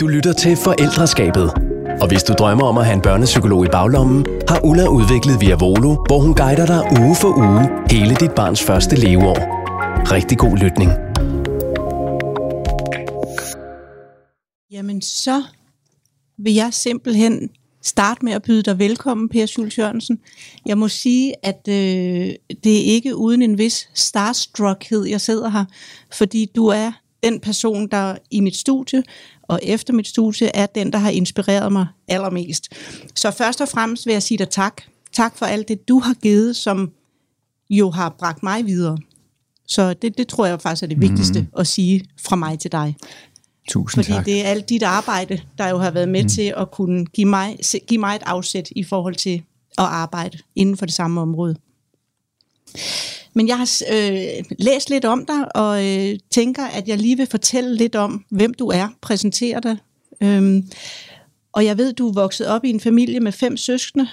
Du lytter til Forældreskabet. Og hvis du drømmer om at have en børnepsykolog i baglommen, har Ulla udviklet Via Volo, hvor hun guider dig uge for uge hele dit barns første leveår. Rigtig god lytning. Jamen så vil jeg simpelthen starte med at byde dig velkommen, Per Schultz Jørgensen. Jeg må sige, at øh, det er ikke uden en vis starstruckhed, jeg sidder her, fordi du er den person, der i mit studie og efter mit studie er den, der har inspireret mig allermest. Så først og fremmest vil jeg sige dig tak. Tak for alt det, du har givet, som jo har bragt mig videre. Så det, det tror jeg faktisk er det vigtigste mm. at sige fra mig til dig. Tusind Fordi tak. det er alt dit arbejde, der jo har været med mm. til at kunne give mig, give mig et afsæt i forhold til at arbejde inden for det samme område. Men jeg har øh, læst lidt om dig, og øh, tænker, at jeg lige vil fortælle lidt om, hvem du er, præsentere dig. Øhm, og jeg ved, du er vokset op i en familie med fem søskende,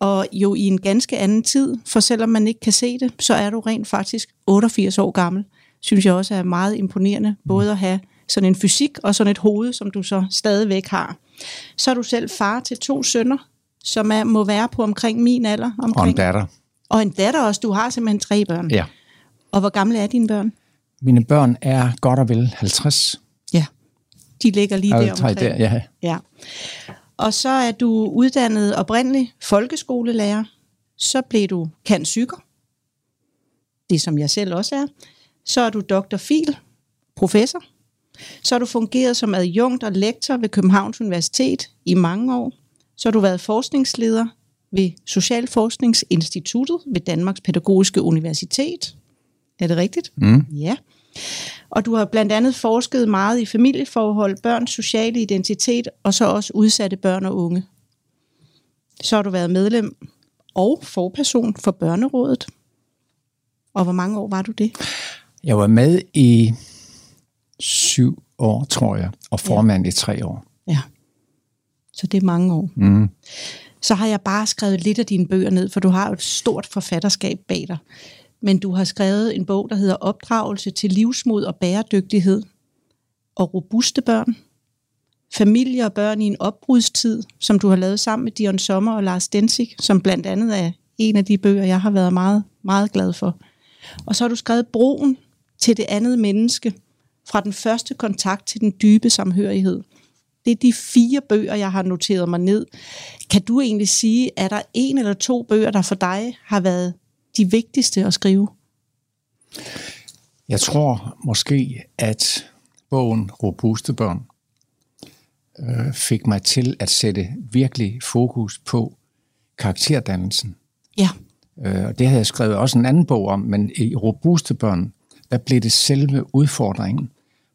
og jo i en ganske anden tid, for selvom man ikke kan se det, så er du rent faktisk 88 år gammel. Synes jeg også er meget imponerende, både at have sådan en fysik og sådan et hoved, som du så stadigvæk har. Så er du selv far til to sønner, som er, må være på omkring min alder. Og Omkring, en datter og en datter også. Du har simpelthen tre børn. Ja. Og hvor gamle er dine børn? Mine børn er godt og vel 50. Ja. De ligger lige der omkring. der, ja. Ja. Og så er du uddannet oprindelig folkeskolelærer. Så blev du kan psyker. Det som jeg selv også er. Så er du Dr. Fil, professor. Så har du fungeret som adjunkt og lektor ved Københavns Universitet i mange år. Så har du været forskningsleder ved Socialforskningsinstituttet ved Danmarks Pædagogiske Universitet. Er det rigtigt? Mm. Ja. Og du har blandt andet forsket meget i familieforhold, børns sociale identitet og så også udsatte børn og unge. Så har du været medlem og forperson for Børnerådet. Og hvor mange år var du det? Jeg var med i syv år, tror jeg, og formand ja. i tre år. Ja. Så det er mange år. Mm. Så har jeg bare skrevet lidt af dine bøger ned, for du har jo et stort forfatterskab bag dig. Men du har skrevet en bog, der hedder Opdragelse til livsmod og bæredygtighed og robuste børn. Familie og børn i en opbrudstid, som du har lavet sammen med Dion Sommer og Lars Densig, som blandt andet er en af de bøger, jeg har været meget, meget glad for. Og så har du skrevet Broen til det andet menneske, fra den første kontakt til den dybe samhørighed. Det er de fire bøger, jeg har noteret mig ned. Kan du egentlig sige, at der en eller to bøger, der for dig har været de vigtigste at skrive? Jeg tror måske, at bogen Robuste Børn øh, fik mig til at sætte virkelig fokus på karakterdannelsen. Ja, Øh, og det havde jeg skrevet også en anden bog om, men i Robuste Børn, der blev det selve udfordringen.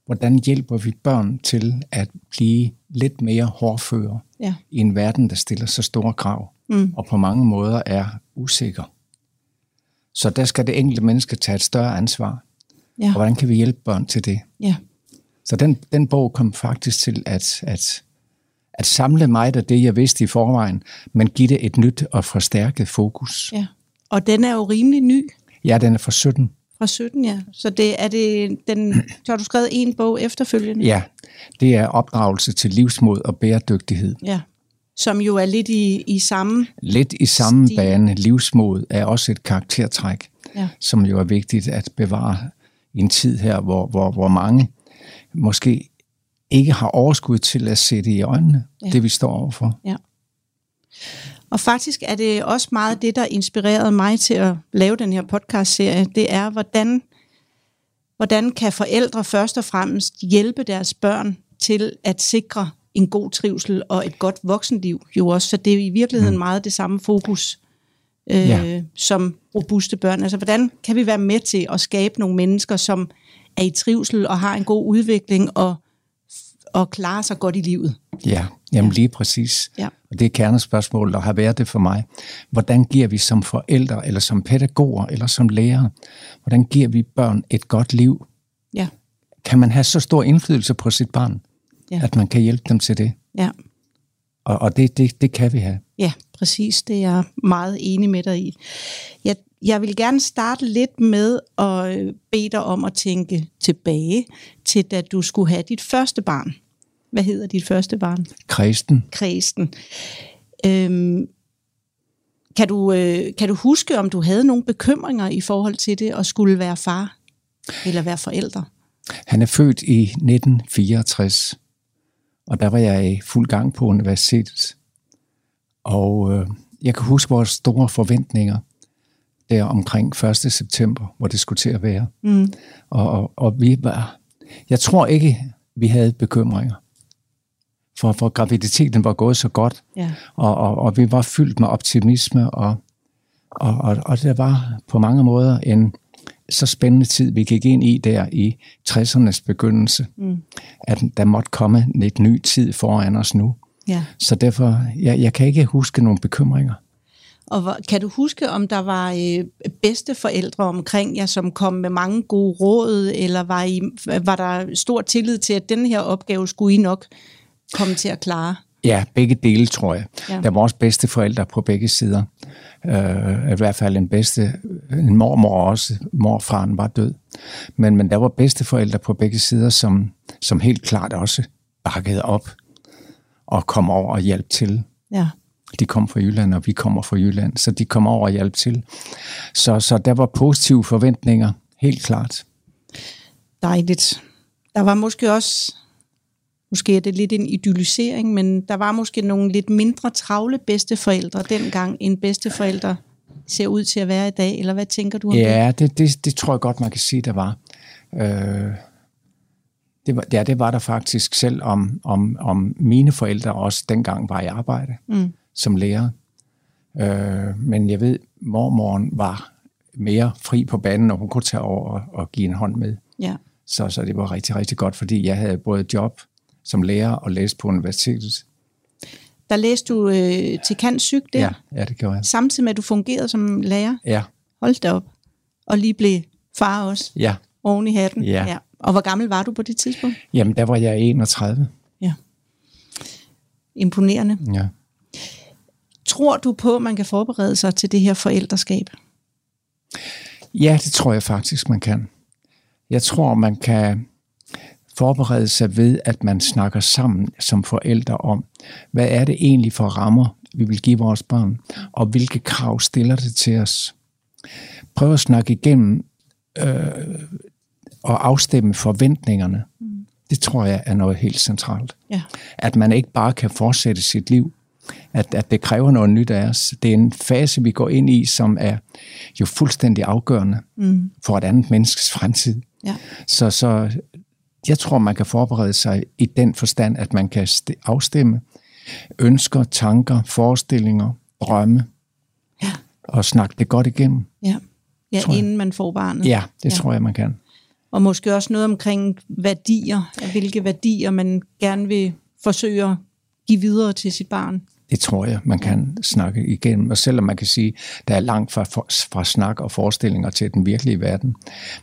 Hvordan hjælper vi børn til at blive lidt mere hårdføre ja, i en verden, der stiller så store krav, Mm. og på mange måder er usikker. Så der skal det enkelte menneske tage et større ansvar. ja, Og hvordan kan vi hjælpe børn til det? ja. Så den, den bog kom faktisk til at, at, at samle mig af det, jeg vidste i forvejen, men give det et nyt og forstærket fokus. ja. Og den er jo rimelig ny Ja, den er fra 17. fra 17, ja. Så det er det, den, så har du skrevet en bog efterfølgende? Ja, det er opdragelse til livsmod og bæredygtighed. ja. Som jo er lidt i, i samme... Lidt i samme Stil. bane. Livsmod er også et karaktertræk, Ja. som jo er vigtigt at bevare i en tid her, hvor, hvor, hvor mange måske ikke har overskud til at sætte i øjnene, Ja. det vi står overfor. Ja. Og faktisk er det også meget det, der inspirerede mig til at lave den her podcast-serie. Det er, hvordan, hvordan kan forældre først og fremmest hjælpe deres børn til at sikre en god trivsel og et godt voksenliv. Jo også, så det er i virkeligheden mm. meget det samme fokus øh, Ja. som robuste børn. Altså, hvordan kan vi være med til at skabe nogle mennesker, som er i trivsel og har en god udvikling og, og klarer sig godt i livet? Ja, jamen lige præcis. Ja. Og det er kernespørgsmålet, der har været det for mig. Hvordan giver vi som forældre, eller som pædagoger, eller som lærere, hvordan giver vi børn et godt liv? Ja, Kan man have så stor indflydelse på sit barn, Ja. at man kan hjælpe dem til det? ja. Og, og det, det, det kan vi have. Ja, præcis. Det er jeg meget enig med dig i. Jeg, jeg vil gerne starte lidt med at øh, bede dig om at tænke tilbage til, da du skulle have dit første barn. Hvad hedder dit første barn? Kristen. Kristen. Øhm, kan, du, øh, kan du huske, om du havde nogle bekymringer i forhold til det at skulle være far eller være forældre? Han er født i 1964, og der var jeg i fuld gang på universitetet. Og øh, jeg kan huske vores store forventninger der omkring 1. september, hvor det skulle til at være. Mm. Og, og, og vi var, jeg tror ikke, vi havde bekymringer. For, for graviditeten var gået så godt, Ja. og, og, og vi var fyldt med optimisme, og, og, og, og det var på mange måder en så spændende tid, vi gik ind i der i 60'ernes begyndelse, mm. at der måtte komme et ny tid foran os nu. ja. Så derfor, jeg, jeg kan ikke huske nogle bekymringer. Og hvor, kan du huske, om der var øh, bedste forældre omkring jer, som kom med mange gode råd, eller var, I, var der stor tillid til, at den her opgave skulle I nok komme til at klare? Ja, begge dele, tror jeg. Ja. Ja. Der var også bedste forældre på begge sider. Uh, I hvert fald en bedste, en mormor også. Morfaren var død. Men, men der var bedste forældre på begge sider, som, som helt klart også bakkede op og kom over og hjalp til. Ja. De kom fra Jylland, og vi kommer fra Jylland, så de kom over og hjalp til. Så, så der var positive forventninger, helt klart. Dejligt. Der var måske også, måske er det lidt en idyllisering, men der var måske nogle lidt mindre travle bedsteforældre dengang, end bedsteforældre ser ud til at være i dag, eller hvad tænker du om det? Ja, det, det, det tror jeg godt, man kan sige, der var. Øh, det var ja, det var der faktisk, selv om, om, om mine forældre også dengang var i arbejde mm. Som lærer. Øh, men jeg ved, mormoren var mere fri på banen, og hun kunne tage over og, og give en hånd med. Ja. Så, så det var rigtig, rigtig godt, fordi jeg havde både job som lærer og læste på universitetet. Der læste du øh, til kant syg der, Ja, ja, det gjorde jeg. samtidig med, at du fungerede som lærer. Ja, Hold da op. Og lige blev far også, ja. oven i hatten. Ja. ja. Og hvor gammel var du på det tidspunkt? Jamen, der var jeg 31. Ja. Imponerende. Ja. Tror du på, at man kan forberede sig til det her forældreskab? Ja, det tror jeg faktisk, man kan. Jeg tror, man kan forberede sig ved, at man snakker sammen som forældre om, hvad er det egentlig for rammer, vi vil give vores børn, og hvilke krav stiller det til os. Prøv at snakke igennem øh, og afstemme forventningerne. Det tror jeg er noget helt centralt. Ja. At man ikke bare kan fortsætte sit liv. At, at det kræver noget nyt af os. Det er en fase, vi går ind i, som er jo fuldstændig afgørende mm. for et andet menneskes fremtid. Ja. Så, så jeg tror, man kan forberede sig i den forstand, at man kan st- afstemme ønsker, tanker, forestillinger, drømme, Ja. og snakke det godt igennem. Ja, ja inden man får barnet. Ja, det ja. tror jeg, man kan. Og måske også noget omkring værdier, hvilke værdier man gerne vil forsøge at give videre til sit barn. Det tror jeg, man kan snakke igennem. Og selvom man kan sige, der er langt fra, fra snak og forestillinger til den virkelige verden.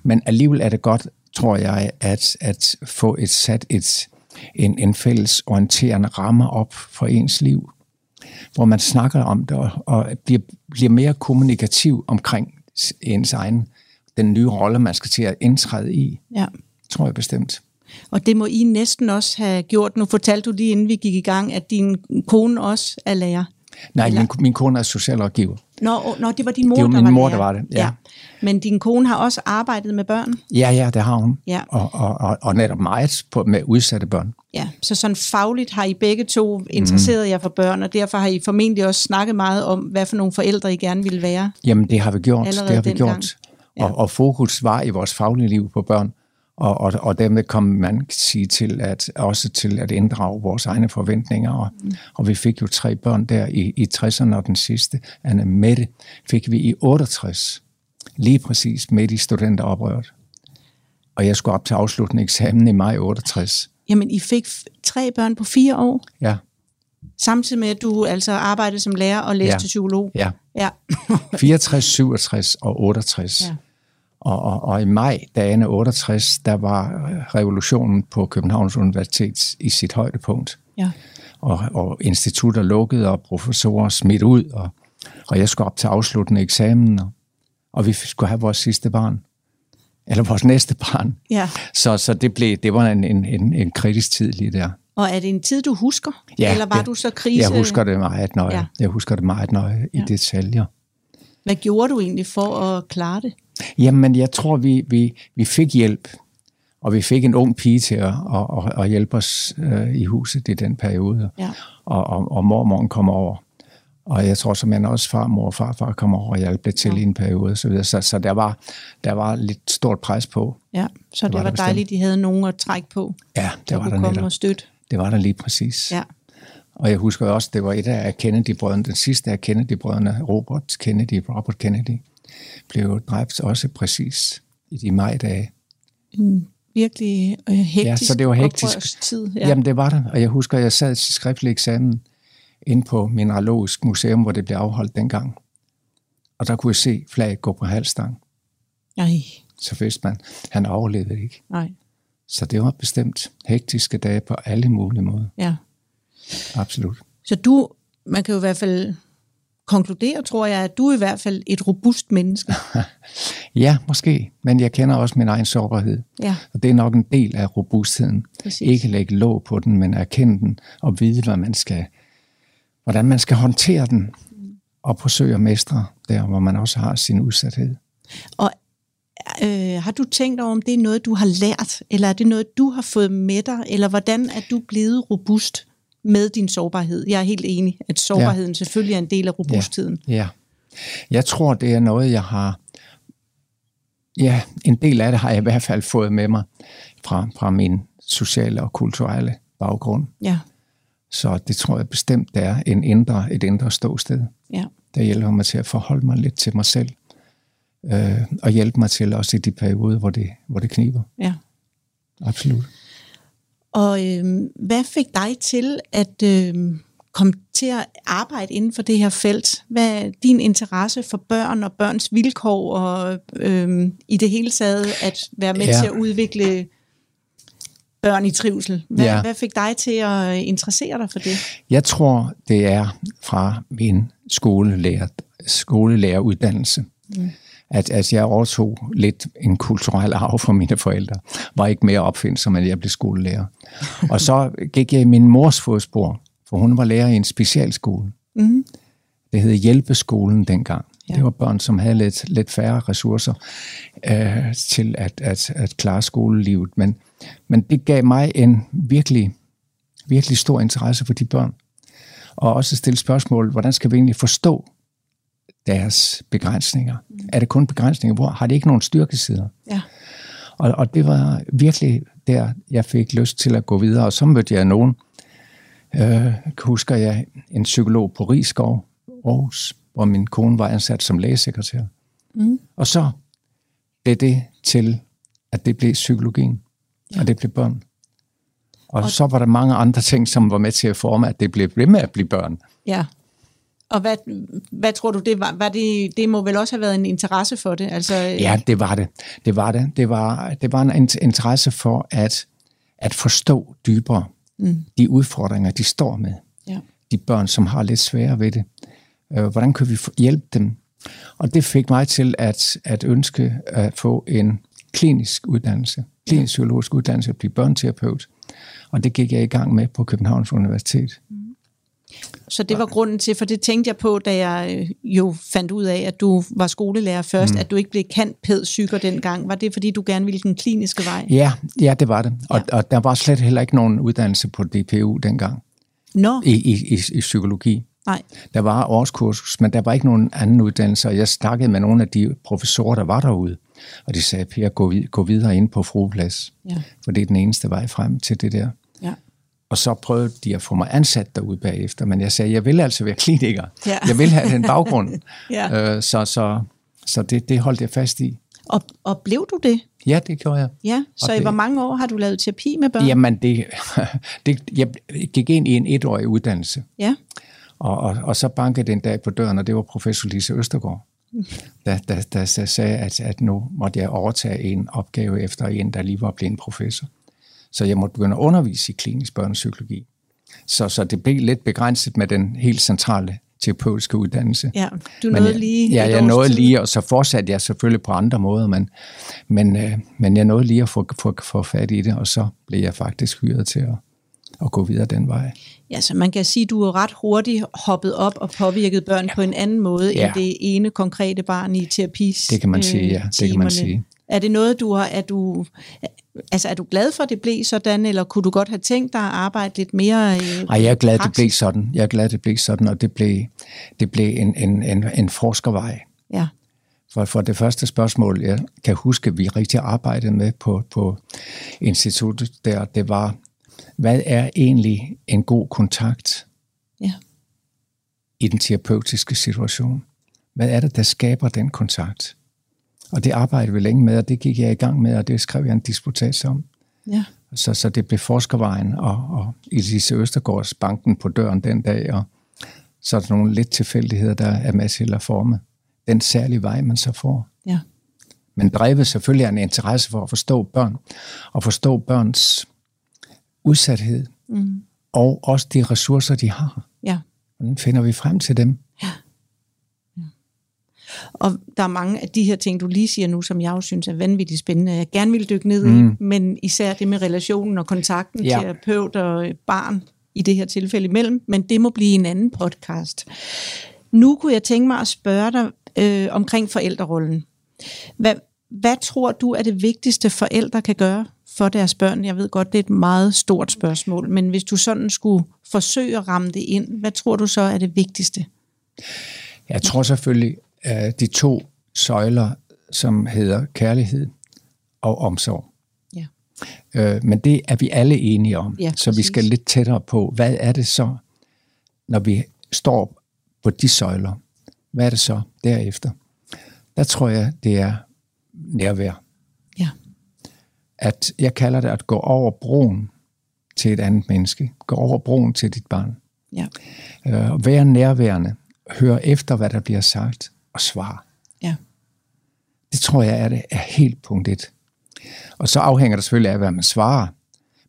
Men alligevel er det godt, tror jeg, at, at få et sat et, en, en fælles orienterende ramme op for ens liv, hvor man snakker om det og, og bliver, bliver mere kommunikativ omkring ens egen, den nye rolle, man skal til at indtræde i, Ja. tror jeg bestemt. Og det må I næsten også have gjort. Nu fortalte du lige inden vi gik i gang, at din kone også er lærer. Nej, Eller- min, min kone er socialrådgiver. Nå, nå, det var din mor, Det var der min var mor, lærer. der var det, ja. Men din kone har også arbejdet med børn. Ja, ja, det har hun. Ja. Og, og, og, og netop meget på, med udsatte børn. Ja, så sådan fagligt har I begge to interesseret jer for børn, og derfor har I formentlig også snakket meget om, hvad for nogle forældre I gerne ville være. Jamen, det har vi gjort. Allerede det har vi gjort. Og, og fokus var i vores faglige liv på børn. Og, og, og dermed kom man sige til at også til at inddrage vores egne forventninger. Og, mm. og vi fik jo tre børn der i, i 60'erne, og den sidste, Anne Mette, fik vi i 68. Lige præcis midt i studenteroprøret. Og jeg skulle op til afsluttende eksamen i maj 68. Jamen, I fik tre børn på fire år, Ja, samtidig med, at du altså arbejdede som lærer og læste Ja. psykolog. ja. Ja. 64, 67 og 68. Ja. Og, og, og i maj, dagene 68, der var revolutionen på Københavns Universitet i sit højdepunkt. ja. Og, og institutter lukkede, og professorer smidt ud, og, og jeg skulle op til afsluttende eksamen, og, og vi skulle have vores sidste barn. Eller vores næste barn. Ja. Så, så det, blev, det var en, en, en, en kritisk tid lige der. Og er det en tid, du husker? Ja, Eller var det- du så krise? Jeg husker det meget nøje. Ja. Jeg husker det meget nøje i Ja. detaljer. Hvad gjorde du egentlig for at klare det? Jamen, jeg tror, vi, vi, vi fik hjælp. Og vi fik en ung pige til at, at, at, at hjælpe os øh, i huset i den periode. Ja. Og, og, og mormoren kom over. Og jeg tror simpelthen også farmor og farfar kom over og hjalp lidt til Ja. i en periode. Så, videre. så, så der, var, der var lidt stort pres på. Ja, så det, var var, der dejligt, at I havde nogen at trække på, Ja, der det var kunne der komme netop. og støtte. Det var der lige præcis. Ja. Og jeg husker også, det var et af Kennedy-brødrene, den sidste af Kennedy-brødrene, Robert Kennedy, Robert Kennedy, blev dræbt også præcis i de majdage. Virkelig øh, hektisk Ja, så det var hektisk. oprørstid. Ja. Jamen det var det, og jeg husker, at jeg sad til skriftlig eksamen inde på Mineralogisk Museum, hvor det blev afholdt dengang. Og der kunne jeg se flaget gå på halvstang. Nej, Så vidste man, han overlevede ikke. nej, Så det var bestemt hektiske dage på alle mulige måder. ja. Absolut. Så du, man kan jo i hvert fald konkludere, tror jeg, at du er i hvert fald et robust menneske. Ja, måske, men jeg kender også min egen sårbarhed. Ja, Og det er nok en del af robustheden. Præcis. Ikke lægge låg på den, men erkende den og vide, hvad man skal, hvordan man skal håndtere den og forsøge at mestre der, hvor man også har sin udsathed. og øh, har du tænkt over, om det er noget, du har lært, eller er det noget, du har fået med dig, eller hvordan er du blevet robust med din sårbarhed? Jeg er helt enig, at sårbarheden ja. selvfølgelig er en del af robustheden. Ja. Jeg tror, det er noget, jeg har... Ja, en del af det har jeg i hvert fald fået med mig fra, fra min sociale og kulturelle baggrund. Ja, Så det tror jeg bestemt, det er en indre, et indre ståsted. ja, der hjælper mig til at forholde mig lidt til mig selv, øh, og hjælpe mig til også i de perioder, hvor det, hvor det kniber. ja. Absolut. Og øh, hvad fik dig til at øh, komme til at arbejde inden for det her felt? Hvad er din interesse for børn og børns vilkår, og øh, i det hele taget at være med ja. Til at udvikle børn i trivsel? Hvad, ja. Ja. hvad fik dig til at interessere dig for det? Jeg tror, det er fra min skolelærer, skolelæreruddannelse, mm. At, at jeg overtog lidt en kulturel arv fra mine forældre. Var ikke mere opfindsom, end jeg blev skolelærer. og så gik jeg i min mors fodspor, for hun var lærer i en specialskole. Mm. Det hed Hjælpeskolen dengang. Ja. Det var børn, som havde lidt, lidt færre ressourcer øh, til at, at, at klare skolelivet. Men, men det gav mig en virkelig, virkelig stor interesse for de børn. Og også stille spørgsmål, hvordan skal vi egentlig forstå deres begrænsninger? Mm. Er det kun begrænsninger? Hvor har de ikke nogen styrkesider? Ja. Og, og det var virkelig der, jeg fik lyst til at gå videre. Og så mødte jeg nogen, øh, husker jeg, en psykolog på Rigskov, Aarhus, hvor min kone var ansat som lægesekretær. Mm. Og så blev det til, at det blev psykologien, ja. og det blev børn. Og, og så var der mange andre ting, som var med til at forme, at det blev ved med at blive børn. Ja. Og hvad, hvad tror du, det var? var det, det må vel også have været en interesse for det? Altså, Ja, det var det. Det var det. Det var, det var en in- interesse for at, at forstå dybere mm. de udfordringer, de står med. Ja. De børn, som har lidt svære ved det. Øh, Hvordan kan vi hjælpe dem? Og det fik mig til at, at ønske at få en klinisk uddannelse, klinisk psykologisk uddannelse, at blive børneterapeut. Og det gik jeg i gang med på Københavns Universitet. Så det var grunden til, for det tænkte jeg på, da jeg øh, jo fandt ud af, at du var skolelærer først, mm. at du ikke blev kendt pedsyker dengang. Var det, fordi du gerne ville den kliniske vej? Ja, ja det var det. Og, ja. og der var slet heller ikke nogen uddannelse på DPU dengang Nå, i, i, i, i psykologi. nej. Der var årskursus, men der var ikke nogen anden uddannelse, og jeg snakkede med nogle af de professorer, der var derude, og de sagde, Per, gå, vid- gå videre ind på frueplads, Ja. for det er den eneste vej frem til det der. Ja. Og så prøvede de at få mig ansat derude bagefter, men jeg sagde, jeg vil altså være kliniker. Ja. Jeg vil have den baggrund. Ja. øh, så så, så det, det holdt jeg fast i. Og, og blev du det? Ja, det gjorde jeg. Ja, så Og i det- hvor mange år har du lavet terapi med børn? Jamen, det, det, jeg gik ind i en etårig uddannelse. Ja. Og, og, og så bankede det en dag på døren, og det var professor Lise Østergaard, der, der, der, der sagde, at, at nu måtte jeg overtage en opgave efter en, der lige var blevet en professor. Så jeg måtte begynde at undervise i klinisk børnepsykologi. Så, så det blev lidt begrænset med den helt centrale terapeutiske uddannelse. Ja, du Men nåede jeg, lige Ja, jeg nåede tid. lige, og så fortsatte jeg selvfølgelig på andre måder, men, men, øh, men jeg nåede lige at få, få, få fat i det, og så blev jeg faktisk hyret til at, at gå videre den vej. Ja, så man kan sige, at du er ret hurtigt hoppet op og påvirket børn ja. på en anden måde, ja. end det ene konkrete barn i terapis Det kan man sige, ja. Det kan man sige. Er det noget, du har, er du, altså er du glad for, at det blev sådan, eller kunne du godt have tænkt dig at arbejde lidt mere i Nej, jeg er glad, at det blev sådan. Jeg er glad, det blev sådan, og det blev, det blev en, en, en, en forskervej. Ja. For, for det første spørgsmål, jeg kan huske, vi rigtig arbejdede med på, på instituttet der, det var, hvad er egentlig en god kontakt ja. i den terapeutiske situation? Hvad er det, der skaber den kontakt? Og det arbejdede vi længe med, og det gik jeg i gang med, og det skrev jeg en disputats om. Ja. Så, så det blev Forskervejen og, og Elise Østergaards banken på døren den dag, og så er der nogle lidt tilfældigheder, der er med til at forme den særlige vej, man så får. Ja. Men drevet selvfølgelig af en interesse for at forstå børn, og forstå børns udsathed, mm. og også de ressourcer, de har. Ja. Hvordan finder vi frem til dem? Ja. ja. Og der er mange af de her ting, du lige siger nu, som jeg også synes er vanvittigt spændende, jeg gerne vil dykke ned mm. i, men især det med relationen og kontakten ja. terapeut og barn, i det her tilfælde imellem, men det må blive en anden podcast. Nu kunne jeg tænke mig at spørge dig øh, omkring forældrerollen. Hvad, hvad tror du er det vigtigste forældre kan gøre for deres børn? Jeg ved godt, det er et meget stort spørgsmål, men hvis du sådan skulle forsøge at ramme det ind, hvad tror du så er det vigtigste? Jeg tror selvfølgelig, at de to søjler, som hedder kærlighed og omsorg. Ja. Øh, men det er vi alle enige om, ja, så vi skal lidt tættere på, hvad er det så, når vi står på de søjler, hvad er det så derefter? Der tror jeg, det er nærvær. Ja. At jeg kalder det at gå over broen til et andet menneske. Gå over broen til dit barn. Ja. Øh, være nærværende. Hør efter, hvad der bliver sagt, og svar. Ja. Det tror jeg er det er helt punkt et. Og så afhænger det selvfølgelig af, hvad man svarer.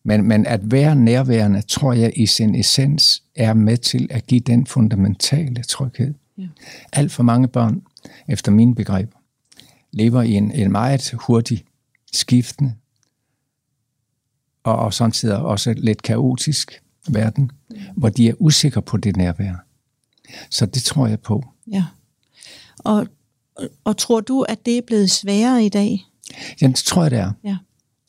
Men, men at være nærværende, tror jeg i sin essens, er med til at give den fundamentale tryghed. Ja. Alt for mange børn, efter mine begreber, lever i en, en meget hurtig, skiftende og, og samtidig også lidt kaotisk verden, ja. hvor de er usikre på det nærvær. Så det tror jeg på. Ja. Og, og tror du, at det er blevet sværere i dag? Ja, det tror jeg, det er. Ja.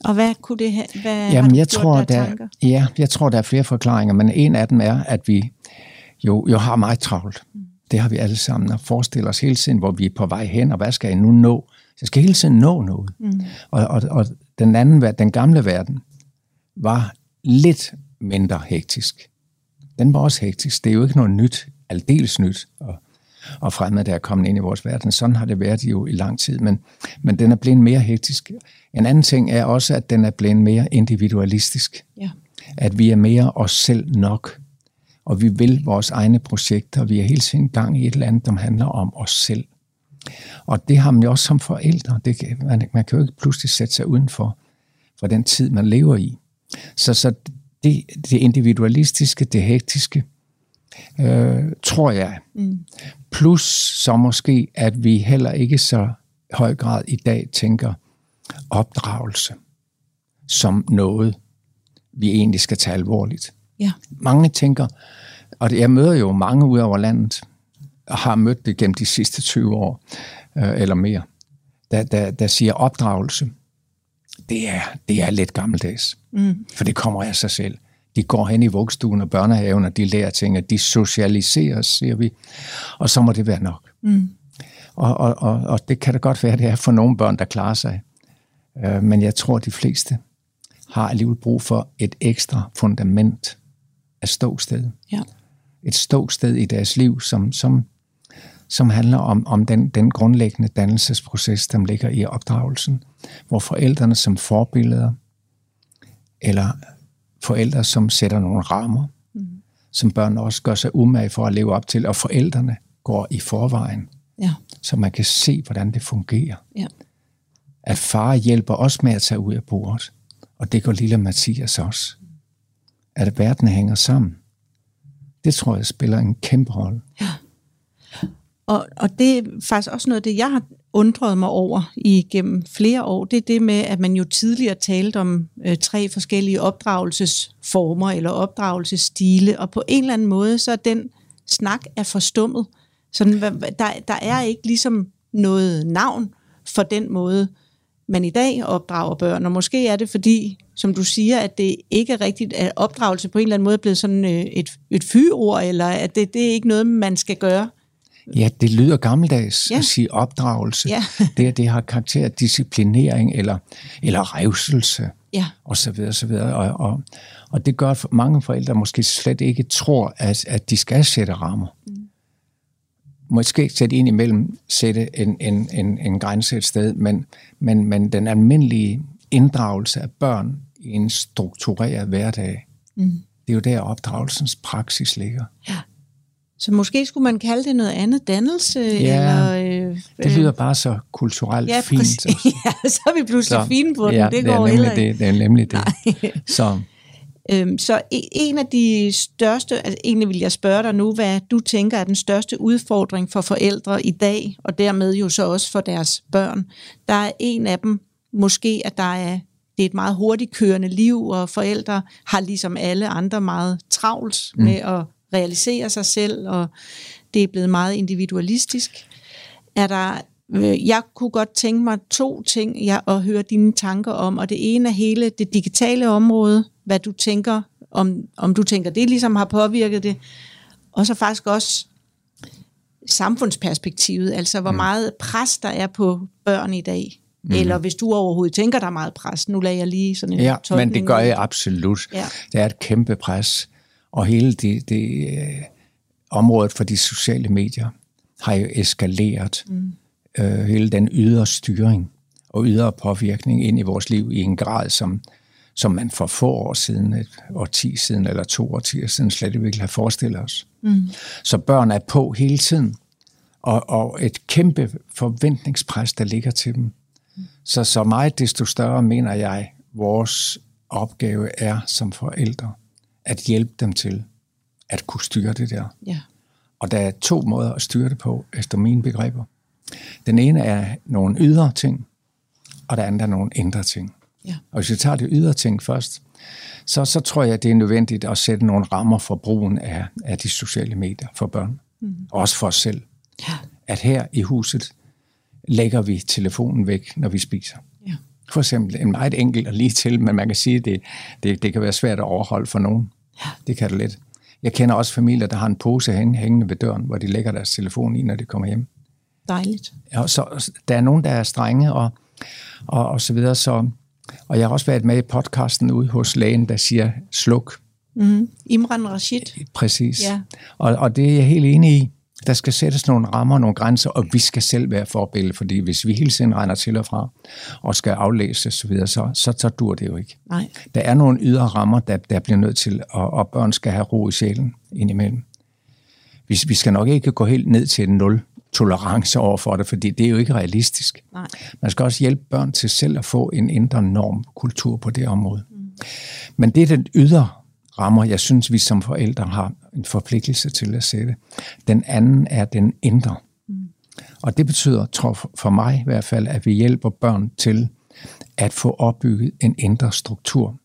Og hvad kunne det have? Hvad Jamen, jeg tror, der, ja, jeg tror, der er flere forklaringer, men en af dem er, at vi jo, jo har meget travlt. Mm. Det har vi alle sammen, og forestiller os hele tiden, hvor vi er på vej hen, og hvad skal jeg nu nå? Jeg skal hele tiden nå noget. Mm. Og, og, og den anden, den gamle verden, var lidt mindre hektisk. Den var også hektisk. Det er jo ikke noget nyt, aldeles nyt, og, og fremmed, der er kommet ind i vores verden. Sådan har det været jo i lang tid, men, men den er blevet mere hektisk. En anden ting er også, at den er blevet mere individualistisk. Ja. At vi er mere os selv nok og vi vil vores egne projekter. Vi er hele tiden gang i et eller andet, der handler om os selv. Og det har man jo også som forældre. Det, man, man kan jo ikke pludselig sætte sig udenfor for den tid, man lever i. Så, så det, det individualistiske, det hektiske, øh, tror jeg. Mm. Plus så måske, at vi heller ikke så høj grad i dag tænker opdragelse som noget, vi egentlig skal tage alvorligt. Ja. Mange tænker, og jeg møder jo mange ud over landet, og har mødt det gennem de sidste 20 år, øh, eller mere, der, der, der siger opdragelse, det er, det er lidt gammeldags. Mm. For det kommer af sig selv. De går hen i vugstuen og børnehaven, og de lærer ting, at de socialiseres, siger vi. Og så må det være nok. Mm. Og, og, og, og det kan da godt være, det er for nogle børn, der klarer sig. Øh, men jeg tror, de fleste har alligevel brug for et ekstra fundament af ståsted. Ja. Et ståsted i deres liv, som, som, som handler om, om den, den grundlæggende dannelsesproces, der ligger i opdragelsen, hvor forældrene som forbilleder, eller forældre, som sætter nogle rammer, mm. som børn også gør sig umage for at leve op til, og forældrene går i forvejen, ja. så man kan se, hvordan det fungerer. Ja. At far hjælper os med at tage ud af bordet, og det går lille Mathias også at verden hænger sammen. Det tror jeg spiller en kæmpe rolle. Ja. Og, og det er faktisk også noget af det, jeg har undret mig over igennem flere år, det er det med, at man jo tidligere talte om øh, tre forskellige opdragelsesformer eller opdragelsesstile, og på en eller anden måde, så er den snak er forstummet. Sådan, der, der er ikke ligesom noget navn for den måde, man i dag opdrager børn, og måske er det fordi, som du siger, at det ikke er rigtigt, at opdragelse på en eller anden måde er blevet sådan øh, et, et fyord, eller at det, det er ikke noget, man skal gøre. Ja, det lyder gammeldags ja. at sige opdragelse. Ja. det, det har karakter af disciplinering eller, eller revselse. Ja. Og så videre, så videre. Og, og, og det gør, at mange forældre måske slet ikke tror, at, at de skal sætte rammer. Mm. Måske sætte ind imellem sætte en, en, en, en grænse et sted, men, men, men den almindelige inddragelse af børn i en struktureret hverdag, mm. det er jo der opdragelsens praksis ligger. Ja. Så måske skulle man kalde det noget andet dannelse? Ja, eller, øh, det lyder bare så kulturelt ja, fint. ja, så er vi pludselig så, fine på den. Ja, det, det går nemlig det, det er nemlig det. så. Øhm, så en af de største, altså egentlig vil jeg spørge dig nu, hvad du tænker er den største udfordring for forældre i dag, og dermed jo så også for deres børn. Der er en af dem, måske at der er det er et meget hurtigt kørende liv, og forældre har ligesom alle andre meget travlt mm. med at realisere sig selv, og det er blevet meget individualistisk. Er der, øh, jeg kunne godt tænke mig to ting jeg, at høre dine tanker om, og det ene er hele det digitale område, hvad du tænker, om, om du tænker, det ligesom har påvirket det, og så faktisk også samfundsperspektivet, altså hvor mm. meget pres der er på børn i dag. Mm. Eller hvis du overhovedet tænker, der er meget pres. Nu lader jeg lige sådan en Ja, men det gør jeg absolut. Ja. Der er et kæmpe pres. Og hele det, det øh, området for de sociale medier har jo eskaleret. Mm. Øh, hele den ydre styring og ydre påvirkning ind i vores liv i en grad, som, som man for få år siden, et årti siden eller to årtier siden, slet ikke ville have forestillet os. Mm. Så børn er på hele tiden, og, og et kæmpe forventningspres, der ligger til dem. Mm. Så så meget desto større, mener jeg, vores opgave er som forældre at hjælpe dem til at kunne styre det der. Ja. Og der er to måder at styre det på, efter mine begreber. Den ene er nogle ydre ting, og der anden er nogle indre ting. Ja. Og hvis vi tager det ydre ting først, så, så tror jeg, det er nødvendigt at sætte nogle rammer for brugen af, af de sociale medier for børn. Mm. Også for os selv. Ja. At her i huset lægger vi telefonen væk, når vi spiser. Ja. For eksempel en meget enkelt og lige til, men man kan sige, at det, det, det kan være svært at overholde for nogen. Ja. Det kan det lidt. Jeg kender også familier, der har en pose hængende ved døren, hvor de lægger deres telefon i, når de kommer hjem. Dejligt. Ja, så der er nogen, der er strenge og, og, og så videre. Så, og jeg har også været med i podcasten ude hos lægen, der siger sluk. Mm. Imran Rashid. Præcis. Ja. Og, og det er jeg helt enig i. Der skal sættes nogle rammer, nogle grænser, og vi skal selv være forbillede, fordi hvis vi hele tiden regner til og fra, og skal aflæse osv., så, så, så dur det jo ikke. Nej. Der er nogle ydre rammer, der, der bliver nødt til, og, og børn skal have ro i sjælen indimellem. Vi, vi skal nok ikke gå helt ned til en nul tolerance over for det, fordi det er jo ikke realistisk. Nej. Man skal også hjælpe børn til selv at få en indre norm kultur på det område. Mm. Men det er den ydre rammer, jeg synes, vi som forældre har en forpligtelse til at sætte. Den anden er den indre. Mm. Og det betyder, tror for mig i hvert fald, at vi hjælper børn til at få opbygget en indre struktur.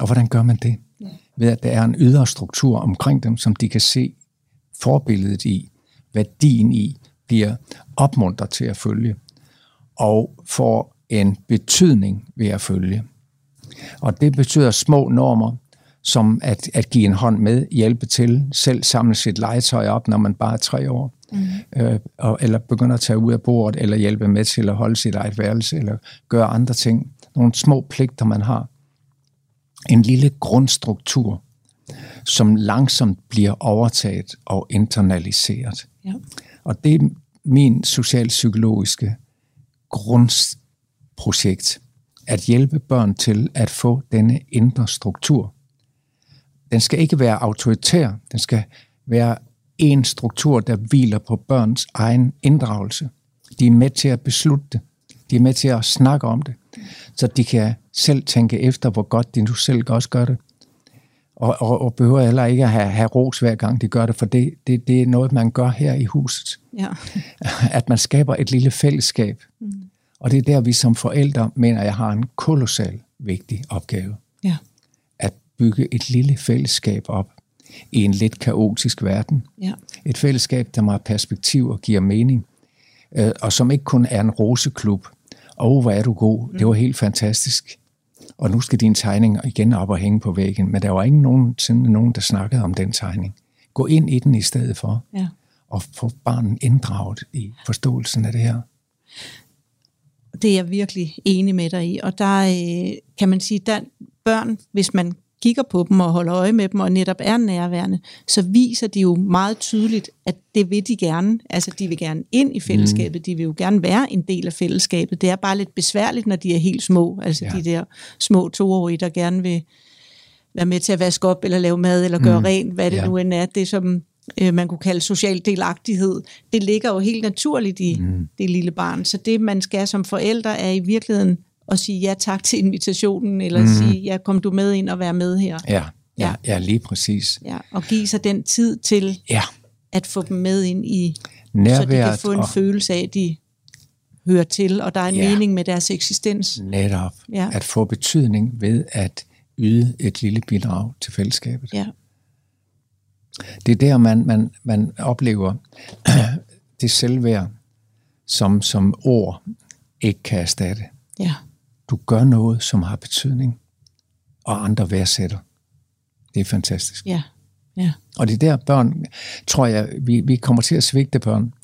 Og hvordan gør man det? Ja. Ved at der er en ydre struktur omkring dem, som de kan se forbilledet i, værdien i, bliver opmuntret til at følge, og får en betydning ved at følge. Og det betyder små normer, som at, at give en hånd med, hjælpe til, selv samle sit legetøj op, når man bare er tre år, mm. øh, og, eller begynder at tage ud af bordet, eller hjælpe med til at holde sit eget værelse, eller gøre andre ting. Nogle små pligter, man har. En lille grundstruktur, som langsomt bliver overtaget og internaliseret. Ja. Og det er min socialpsykologiske grundprojekt, at hjælpe børn til at få denne indre struktur, den skal ikke være autoritær. Den skal være en struktur, der hviler på børns egen inddragelse. De er med til at beslutte det. De er med til at snakke om det. Så de kan selv tænke efter, hvor godt de nu selv også gør det. Og, og, og behøver heller ikke at have, have ros hver gang de gør det, for det, det, det er noget, man gør her i huset. Ja. At man skaber et lille fællesskab. Mm. Og det er der, vi som forældre mener, jeg har en kolossal vigtig opgave. Bygge et lille fællesskab op i en lidt kaotisk verden. Ja. Et fællesskab, der må have perspektiv og giver mening, øh, og som ikke kun er en roseklub. Åh, oh, hvor er du god, det var helt fantastisk. Og nu skal din tegning igen op og hænge på væggen. Men der var ingen nogensinde nogen, der snakkede om den tegning. Gå ind i den i stedet for, Ja. og få barnet inddraget i forståelsen af det her. Det er jeg virkelig enig med dig i. Og der øh, kan man sige, at børn, hvis man kigger på dem og holder øje med dem og netop er nærværende, så viser de jo meget tydeligt, at det vil de gerne. Altså, de vil gerne ind i fællesskabet. De vil jo gerne være en del af fællesskabet. Det er bare lidt besværligt, når de er helt små. Altså, Ja. de der små toårige, der gerne vil være med til at vaske op, eller lave mad, eller gøre mm. rent, hvad det Ja. nu end er. Det, som øh, man kunne kalde social delagtighed, det ligger jo helt naturligt i mm. det lille barn. Så det, man skal som forældre, er i virkeligheden at sige ja tak til invitationen, eller mm. sige, ja, kom du med ind og vær med her. Ja, ja, Ja. lige præcis. Ja, og give sig den tid til Ja, at få dem med ind i, så nærværet de kan få en og følelse af, at de hører til, og der er en Ja. mening med deres eksistens. netop Ja. at få betydning ved at yde et lille bidrag til fællesskabet. Ja, Det er der, man, man, man oplever det selvværd, som, som ord ikke kan erstatte. ja, Du gør noget, som har betydning, og andre værdsætter. Det er fantastisk. ja, ja, Og det er der børn, tror jeg, vi, vi kommer til at svigte børn,